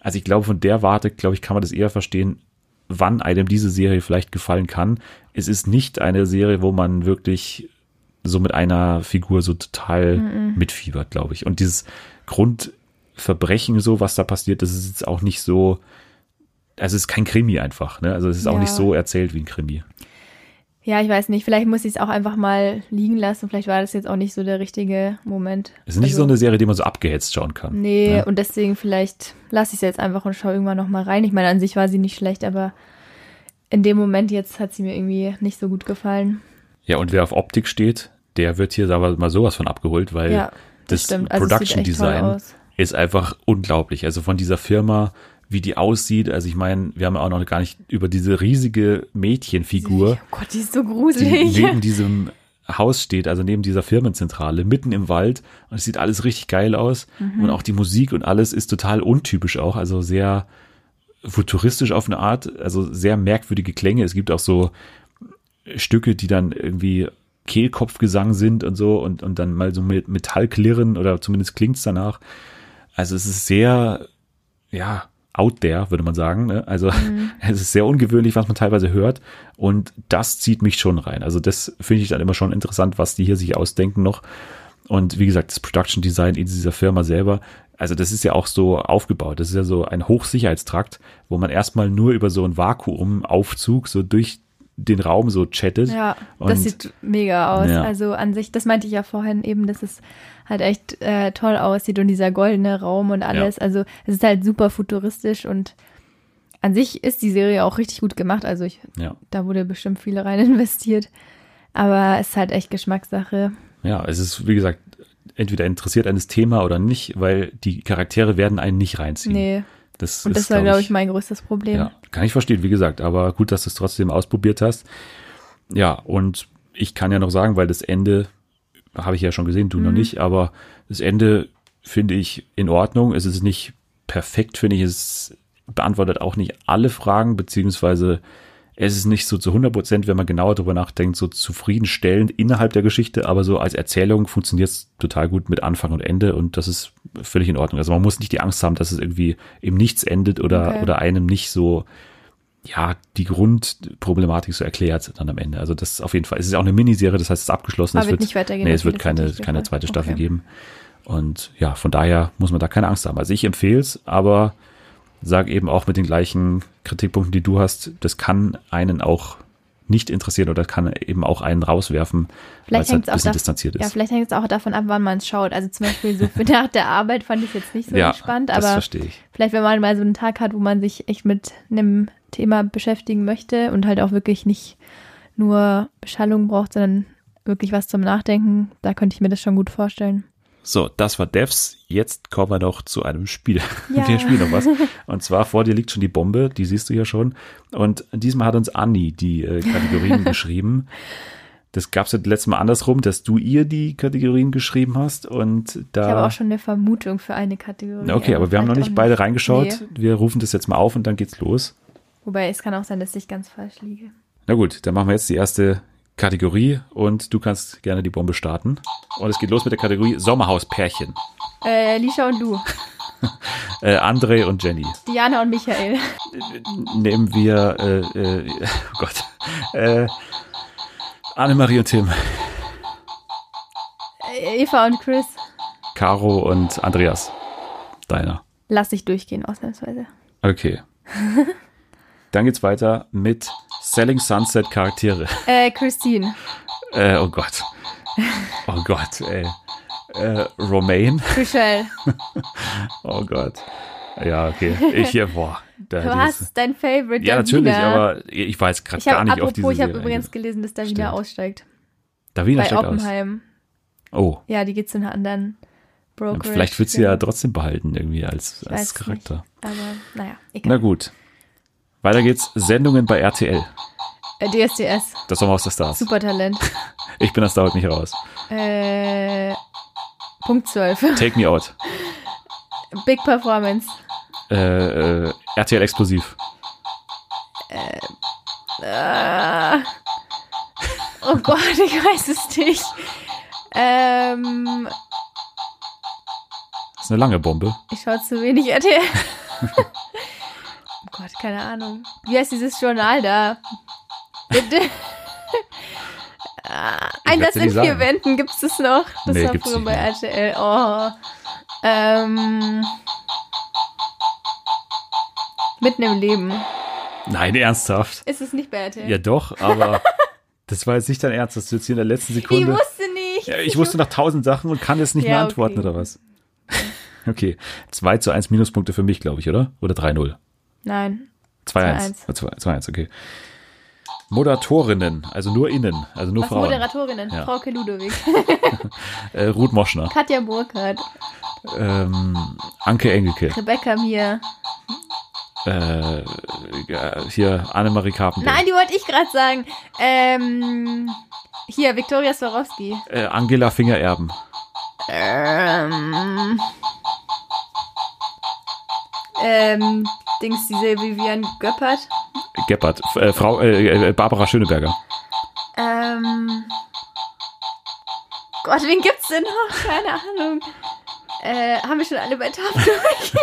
A: Also ich glaube, von der Warte, glaube ich, kann man das eher verstehen, wann einem diese Serie vielleicht gefallen kann. Es ist nicht eine Serie, wo man wirklich so mit einer Figur so total mm -mm. mitfiebert, glaube ich. Und dieses Grund, Verbrechen so, was da passiert. Das ist jetzt auch nicht so, also es ist kein Krimi einfach, ne? Also es ist auch
B: Ja.
A: nicht so erzählt wie ein Krimi.
B: Ja, ich weiß nicht. Vielleicht muss ich es auch einfach mal liegen lassen. Vielleicht war das jetzt auch nicht so der richtige Moment.
A: Es ist nicht
B: Also-
A: so eine Serie, die man so abgehetzt schauen kann.
B: Nee,
A: Ja.
B: und deswegen vielleicht lasse ich es jetzt einfach und schaue irgendwann noch mal rein. Ich meine, an sich war sie nicht schlecht, aber in dem Moment jetzt hat sie mir irgendwie nicht so gut gefallen.
A: Ja, und wer auf Optik steht, der wird hier aber mal sowas von abgeholt, weil
B: Ja,
A: das,
B: stimmt. Also
A: Production Design ist einfach unglaublich. Also von dieser Firma, wie die aussieht. Also ich meine, wir haben ja auch noch gar nicht über diese riesige Mädchenfigur,
B: Oh Gott, die ist so
A: die
B: gruselig.
A: neben diesem Haus steht, also neben dieser Firmenzentrale, mitten im Wald. Und es sieht alles richtig geil aus.
B: Mhm.
A: Und auch die Musik und alles ist total untypisch auch. Also sehr futuristisch auf eine Art. Also sehr merkwürdige Klänge. Es gibt auch so Stücke, die dann irgendwie Kehlkopfgesang sind und so und, und dann mal so mit Metallklirren oder zumindest klingt's danach. Also es ist sehr, ja, out there, würde man sagen. Ne? Also es ist sehr ungewöhnlich, was man teilweise hört und das zieht mich schon rein. Also das finde ich dann immer schon interessant, was die hier sich ausdenken noch. Und wie gesagt, das Production Design in dieser Firma selber, also das ist ja auch so aufgebaut. Das ist ja so ein Hochsicherheitstrakt, wo man erstmal nur über so einen Vakuumaufzug so durch den Raum so chattet.
B: Ja,
A: Und-
B: das sieht mega aus.
A: Ja.
B: Also an sich, das meinte ich ja vorhin eben, dass es halt echt äh, toll aussieht und dieser goldene Raum und alles. Also es ist halt super futuristisch und an sich ist die Serie auch richtig gut gemacht. Also ich,
A: Ja.
B: da wurde bestimmt viel rein investiert. Aber es ist halt echt Geschmackssache.
A: Ja, es ist, wie gesagt, entweder interessiert eines Thema oder nicht, weil die Charaktere werden einen nicht reinziehen.
B: Nee.
A: Das
B: Und
A: ist,
B: das war,
A: glaub
B: glaube ich, mein größtes Problem.
A: Ja, kann ich verstehen, wie gesagt, aber gut, dass du es trotzdem ausprobiert hast. Ja, und ich kann ja noch sagen, weil das Ende habe ich ja schon gesehen, du noch
B: Mhm.
A: nicht, aber das Ende finde ich in Ordnung. Es ist nicht perfekt, finde ich. Es beantwortet auch nicht alle Fragen, beziehungsweise es ist nicht so zu 100 Prozent, wenn man genauer darüber nachdenkt, so zufriedenstellend innerhalb der Geschichte, aber so als Erzählung funktioniert es total gut mit Anfang und Ende und das ist völlig in Ordnung. Also man muss nicht die Angst haben, dass es irgendwie im Nichts endet oder,
B: Okay.
A: oder einem nicht so, ja, die Grundproblematik so erklärt dann am Ende. Also das ist auf jeden Fall, es ist auch eine Miniserie, das heißt, es ist abgeschlossen.
B: Aber
A: es
B: wird nicht weitergehen,
A: Nee, es wird keine, keine zweite Staffel
B: Okay.
A: geben. Und ja, von daher muss man da keine Angst haben. Also ich empfehle es, aber sag eben auch mit den gleichen Kritikpunkten, die du hast, das kann einen auch nicht interessieren oder kann eben auch einen rauswerfen, weil
B: Vielleicht
A: es halt
B: hängt
A: ein
B: es
A: bisschen
B: auch,
A: distanziert
B: da, ja,
A: ist.
B: vielleicht hängt es auch davon ab, wann man es schaut. Also zum Beispiel so für nach der Arbeit fand ich es jetzt nicht so
A: Ja,
B: entspannt,
A: das
B: aber vielleicht, wenn man mal so einen Tag hat, wo man sich echt mit einem Thema beschäftigen möchte und halt auch wirklich nicht nur Beschallung braucht, sondern wirklich was zum Nachdenken, da könnte ich mir das schon gut vorstellen.
A: So, das war Devs. Jetzt kommen wir noch zu einem Spiel.
B: Ja.
A: Wir spielen noch was. Und zwar vor dir liegt schon die Bombe, die siehst du ja schon. Und diesmal hat uns Anni die äh, Kategorien geschrieben. Das gab es ja letztes Mal andersrum, dass du ihr die Kategorien geschrieben hast. Und da.
B: Ich habe auch schon eine Vermutung für eine Kategorie.
A: okay, aber wir haben noch nicht beide reingeschaut.
B: Nee.
A: Wir rufen das jetzt mal auf und dann geht's los.
B: Wobei es kann auch sein, dass ich ganz falsch liege.
A: Na gut, dann machen wir jetzt die erste Kategorie und du kannst gerne die Bombe starten. Und es geht los mit der Kategorie Sommerhauspärchen.
B: Äh, Lisha und du.
A: Äh, André und Jenny.
B: Diana und Michael.
A: nehmen wir, äh, äh, oh Gott, äh, Annemarie und Tim,
B: Äh, Eva und Chris.
A: Caro und Andreas. Deiner.
B: Lass ich durchgehen, ausnahmsweise.
A: Okay. Dann geht's weiter mit Selling Sunset Charaktere.
B: Äh, Christine.
A: Äh, oh Gott. Oh Gott, ey. Äh, Romaine.
B: Michelle.
A: Oh Gott. Ja, okay. Ich hier, boah. Da, das-
B: Was? Dein Favorite?
A: Ja, natürlich,
B: Davina.
A: aber ich weiß gerade gar nicht auf diese
B: apropos, ich habe übrigens gelesen, dass Davina
A: Stimmt.
B: aussteigt.
A: Davina
B: bei
A: steigt aus.
B: Oppenheim.
A: Oh.
B: Ja, die geht zu einer anderen Brokerage.
A: Vielleicht wird sie ja trotzdem behalten, irgendwie als, als Charakter.
B: Nicht, aber naja,
A: Na
B: egal.
A: gut. Weiter geht's. Sendungen bei RTL.
B: Äh, DSDS.
A: Das Sommerhaus der Stars.
B: Supertalent.
A: Ich bin das da heute nicht raus.
B: Äh, Punkt 12.
A: Take me out.
B: Big Performance.
A: Äh, äh, RTL Explosiv.
B: Äh, oh Gott, ich weiß es nicht. Ähm,
A: Das ist eine lange Bombe.
B: ich schaue zu wenig RTL. Oh Gott, keine Ahnung. Wie heißt dieses Journal da? Bitte. Ein das in vier. Wänden gibt es noch. Das
A: Nee,
B: war früher
A: nicht
B: bei. RTL. Oh. Ähm, Mitten im Leben.
A: Nein, ernsthaft.
B: Ist es nicht bei RTL?
A: Ja doch, aber das war jetzt nicht dein Ernst, dass du jetzt hier in der letzten
B: ich
A: Sekunde...
B: wusste nicht.
A: Ja, ich wusste nach tausend Sachen und kann jetzt nicht
B: Ja,
A: mehr antworten,
B: okay.
A: oder was? Okay, 2 zu 1 Minuspunkte für mich, glaube ich, oder? Oder 3-0?
B: Nein.
A: 2-1. 2-1, okay. Moderatorinnen, also nur innen, also nur
B: Was
A: Frauen.
B: Moderatorinnen?
A: Ja.
B: Frauke Ludowig.
A: Äh, Ruth Moschner,
B: Katja Burkhardt.
A: ähm, Anke Engelke,
B: Rebecca Mir.
A: äh, hier Annemarie Carpenter,
B: Nein, die wollte ich gerade sagen. Ähm, hier, Viktoria Swarovski.
A: äh, Angela Fingererben,
B: Ähm, ähm, Dings, diese Vivian Göppert.
A: Geppert, F- äh, Frau, äh, äh, Barbara Schöneberger,
B: Ähm, Gott, wen gibt's denn noch? Keine Ahnung. Äh, haben wir schon alle bei Tab durch?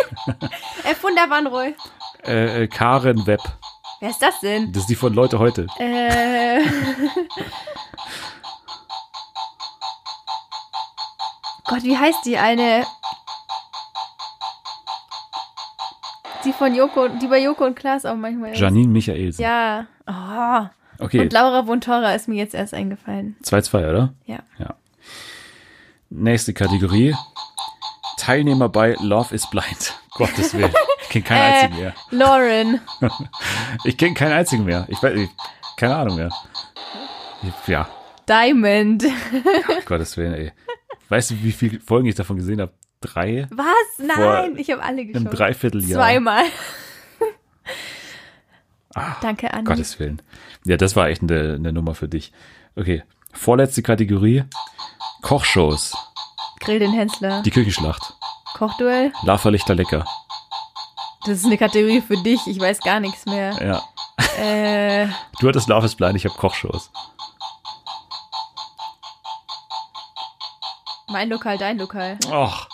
B: äh, Funda Wanroy.
A: äh, äh, Karen Webb,
B: Wer ist das denn?
A: das ist die von Leute heute.
B: Äh. Gott, wie heißt die eine? Die von Joko, die bei Joko und Klaas auch manchmal ist.
A: Janine Michaelsen.
B: Ja. Oh.
A: Okay,
B: Und Laura Vontora ist mir jetzt erst eingefallen.
A: 2-2, oder?
B: Ja.
A: Ja. Nächste Kategorie. Teilnehmer bei Love is Blind. Gottes Willen. Ich kenne keinen
B: Äh.
A: einzigen mehr.
B: Lauren.
A: Ich kenne keinen einzigen mehr. Ich weiß, ich, keine Ahnung mehr. Ich- Ja,
B: Diamond.
A: Gottes Willen, ey. Weißt du, wie viele Folgen ich davon gesehen habe? Drei?
B: Was?
A: Vor
B: Nein, ich habe alle
A: Im
B: geschaut.
A: Dreivierteljahr.
B: Zweimal. Danke, Anni.
A: Gottes Willen. Ja, das war echt eine, eine Nummer für dich. Okay. Vorletzte Kategorie. Kochshows.
B: Grill den Hensler.
A: Die Küchenschlacht.
B: Kochduell.
A: Laferlichter lecker.
B: Das ist eine Kategorie für dich. Ich weiß gar nichts mehr.
A: Ja.
B: Äh,
A: Du hattest Love is Blind, ich habe Kochshows.
B: mein Lokal, dein Lokal.
A: Och.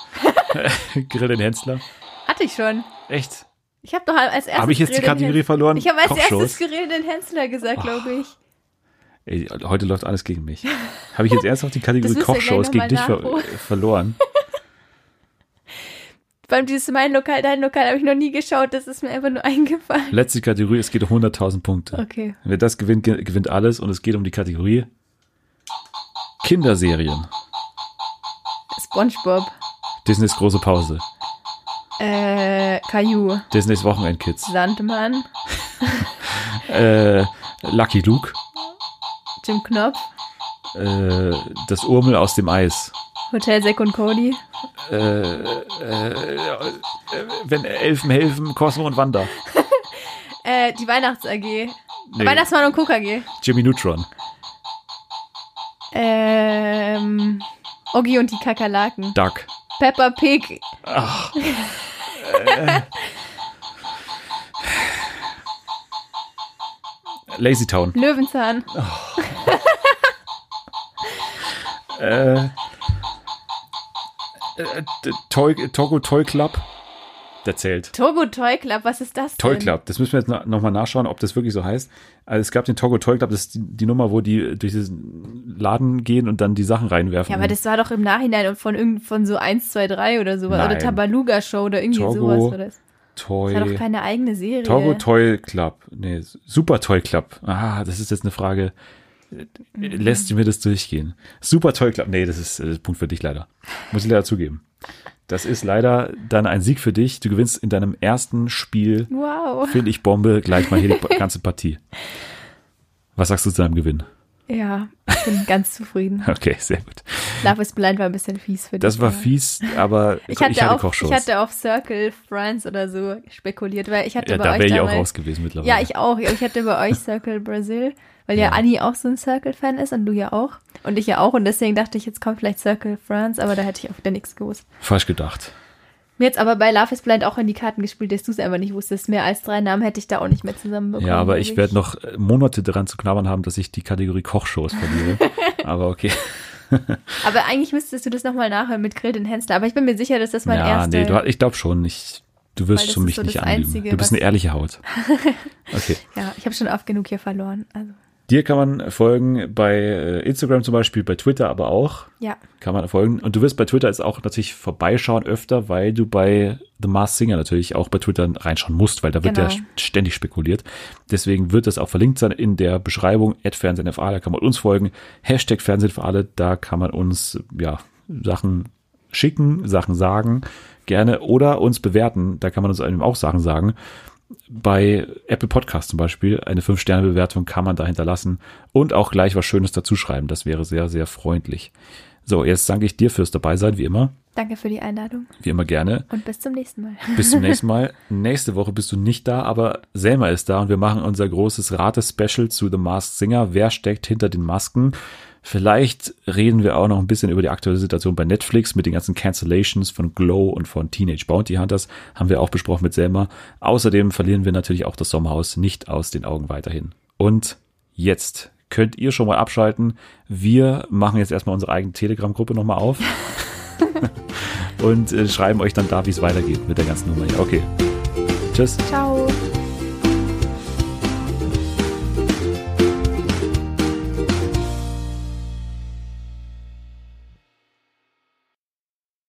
A: Grill den Hensler.
B: Hatte ich schon.
A: Echt?
B: Ich habe doch als erstes.
A: Habe ich jetzt die
B: Grill
A: Kategorie
B: Hens-
A: verloren?
B: Ich habe als
A: Kochshows?
B: erstes Grill den Hensler gesagt, glaube ich.
A: Ey, heute läuft alles gegen mich. Habe ich jetzt ernsthaft die Kategorie Kochshows gegen dich ver verloren?
B: Beim dieses mein Lokal, dein Lokal habe ich noch nie geschaut. Das ist mir einfach nur eingefallen.
A: Letzte Kategorie, es geht um 100.000 Punkte.
B: Okay.
A: Wer das gewinnt, ge- gewinnt alles und es geht um die Kategorie Kinderserien.
B: SpongeBob.
A: Disneys große Pause.
B: Äh, Caillou.
A: Disneys Wochenendkids.
B: Sandmann.
A: Äh, Lucky Luke.
B: Jim Knopf.
A: Äh, das Urmel aus dem Eis.
B: Hotel Zack und Cody.
A: Äh, äh, äh, wenn Elfen helfen, Cosmo und Wanda.
B: Äh, die Weihnachts AG.
A: Nee,
B: Weihnachtsmann und Cook AG.
A: Jimmy Neutron.
B: Ähm, Oggi und die Kakerlaken.
A: Duck.
B: Peppa Pig.
A: Ach. Äh. Lazy Town.
B: Löwenzahn.
A: Äh, äh, d- Toy, Togo Toy Club. Der zählt.
B: Togo Toy Club. Was ist das
A: Toy
B: denn?
A: Club. Das müssen wir jetzt noch- noch mal nachschauen, ob das wirklich so heißt. Also es gab den Togo Toy Club, das ist die, die Nummer, wo die durch diesen Laden gehen und dann die Sachen reinwerfen.
B: Ja, aber das war doch im Nachhinein von irgend von so 1, 2, 3 oder sowas. Oder
A: Nein.
B: Tabaluga Show oder irgendwie
A: Togo
B: sowas war das.
A: Toy.
B: Das war doch keine eigene Serie.
A: Togo Toy Club. Nee, Super Toy Club. Ah, das ist jetzt eine Frage.
B: Mhm.
A: Lässt du mir das durchgehen? Super Toy Club. Nee, das ist, das Punkt für dich leider. Muss ich leider zugeben. Das ist leider dann ein Sieg für dich. Du gewinnst in deinem ersten Spiel,
B: Wow.
A: finde ich Bombe, gleich mal hier die ganze Partie. Was sagst du zu deinem Gewinn?
B: Ja, ich bin ganz zufrieden.
A: Okay, sehr gut.
B: Love is Blind war ein bisschen fies für dich.
A: Das war fies, aber
B: Ich hatte, auf,
A: Kochshows.
B: ich hatte auf Circle France oder so spekuliert, weil ich hatte
A: ja,
B: bei
A: da
B: euch
A: wäre ich auch raus gewesen mittlerweile.
B: Ja, ich auch. Ich hatte bei euch Circle Brasil, weil ja,
A: Ja.
B: Anni auch so ein Circle-Fan ist und du ja auch. Und ich ja auch. Und deswegen dachte ich, jetzt kommt vielleicht Circle France, aber da hätte ich auch wieder nichts gewusst.
A: Falsch gedacht.
B: Mir jetzt aber bei Love is Blind auch in die Karten gespielt, dass du es einfach nicht wusstest. Mehr als drei Namen hätte ich da auch nicht mehr zusammenbekommen.
A: Ja, aber ich werde noch äh, Monate daran zu knabbern haben, dass ich die Kategorie Kochshows verliere. aber okay.
B: Aber eigentlich müsstest du das nochmal nachhören mit Grill den Hensler. Aber ich bin mir sicher, dass das mein
A: ja,
B: erster...
A: nee, du, ich glaube schon. Ich, du wirst schon mich
B: so
A: nicht anlügen.
B: Einzige,
A: du bist eine ehrliche Haut. Okay.
B: ja, ich habe schon oft genug hier verloren. Also.
A: Dir kann man folgen bei äh, Instagram zum Beispiel, bei Twitter aber auch.
B: Ja.
A: Kann man folgen. Und du wirst bei Twitter jetzt auch natürlich vorbeischauen öfter, weil du bei The Mars Singer natürlich auch bei Twitter reinschauen musst, weil da wird
B: Genau.
A: ja ständig spekuliert. Deswegen wird das auch verlinkt sein in der Beschreibung. Fernsehen für alle, da kann man uns folgen. Hashtag Fernsehen für alle, da kann man uns, ja, Sachen schicken, Sachen sagen, gerne oder uns bewerten. Da kann man uns eben auch Sachen sagen bei Apple Podcast zum Beispiel eine 5-Sterne-Bewertung kann man da hinterlassen und auch gleich was Schönes dazu schreiben. Das wäre sehr, sehr freundlich. So, jetzt danke ich dir fürs Dabeisein, wie immer.
B: Danke für die Einladung
A: Wie immer gerne.
B: und bis zum nächsten Mal.
A: Bis zum nächsten Mal. Nächste Woche bist du nicht da, aber Selma ist da und wir machen unser großes Rate-Special zu The Masked Singer. Wer steckt hinter den Masken? Vielleicht reden wir auch noch ein bisschen über die aktuelle Situation bei Netflix mit den ganzen Cancellations von Glow und von Teenage Bounty Hunters. Haben wir auch besprochen mit Selma. Außerdem verlieren wir natürlich auch das Sommerhaus nicht aus den Augen weiterhin. Und jetzt könnt ihr schon mal abschalten. Wir machen jetzt erstmal unsere eigene Telegram-Gruppe nochmal auf. und äh, schreiben euch dann da, wie es weitergeht mit der ganzen Nummer hier. Okay. Tschüss.
B: Ciao.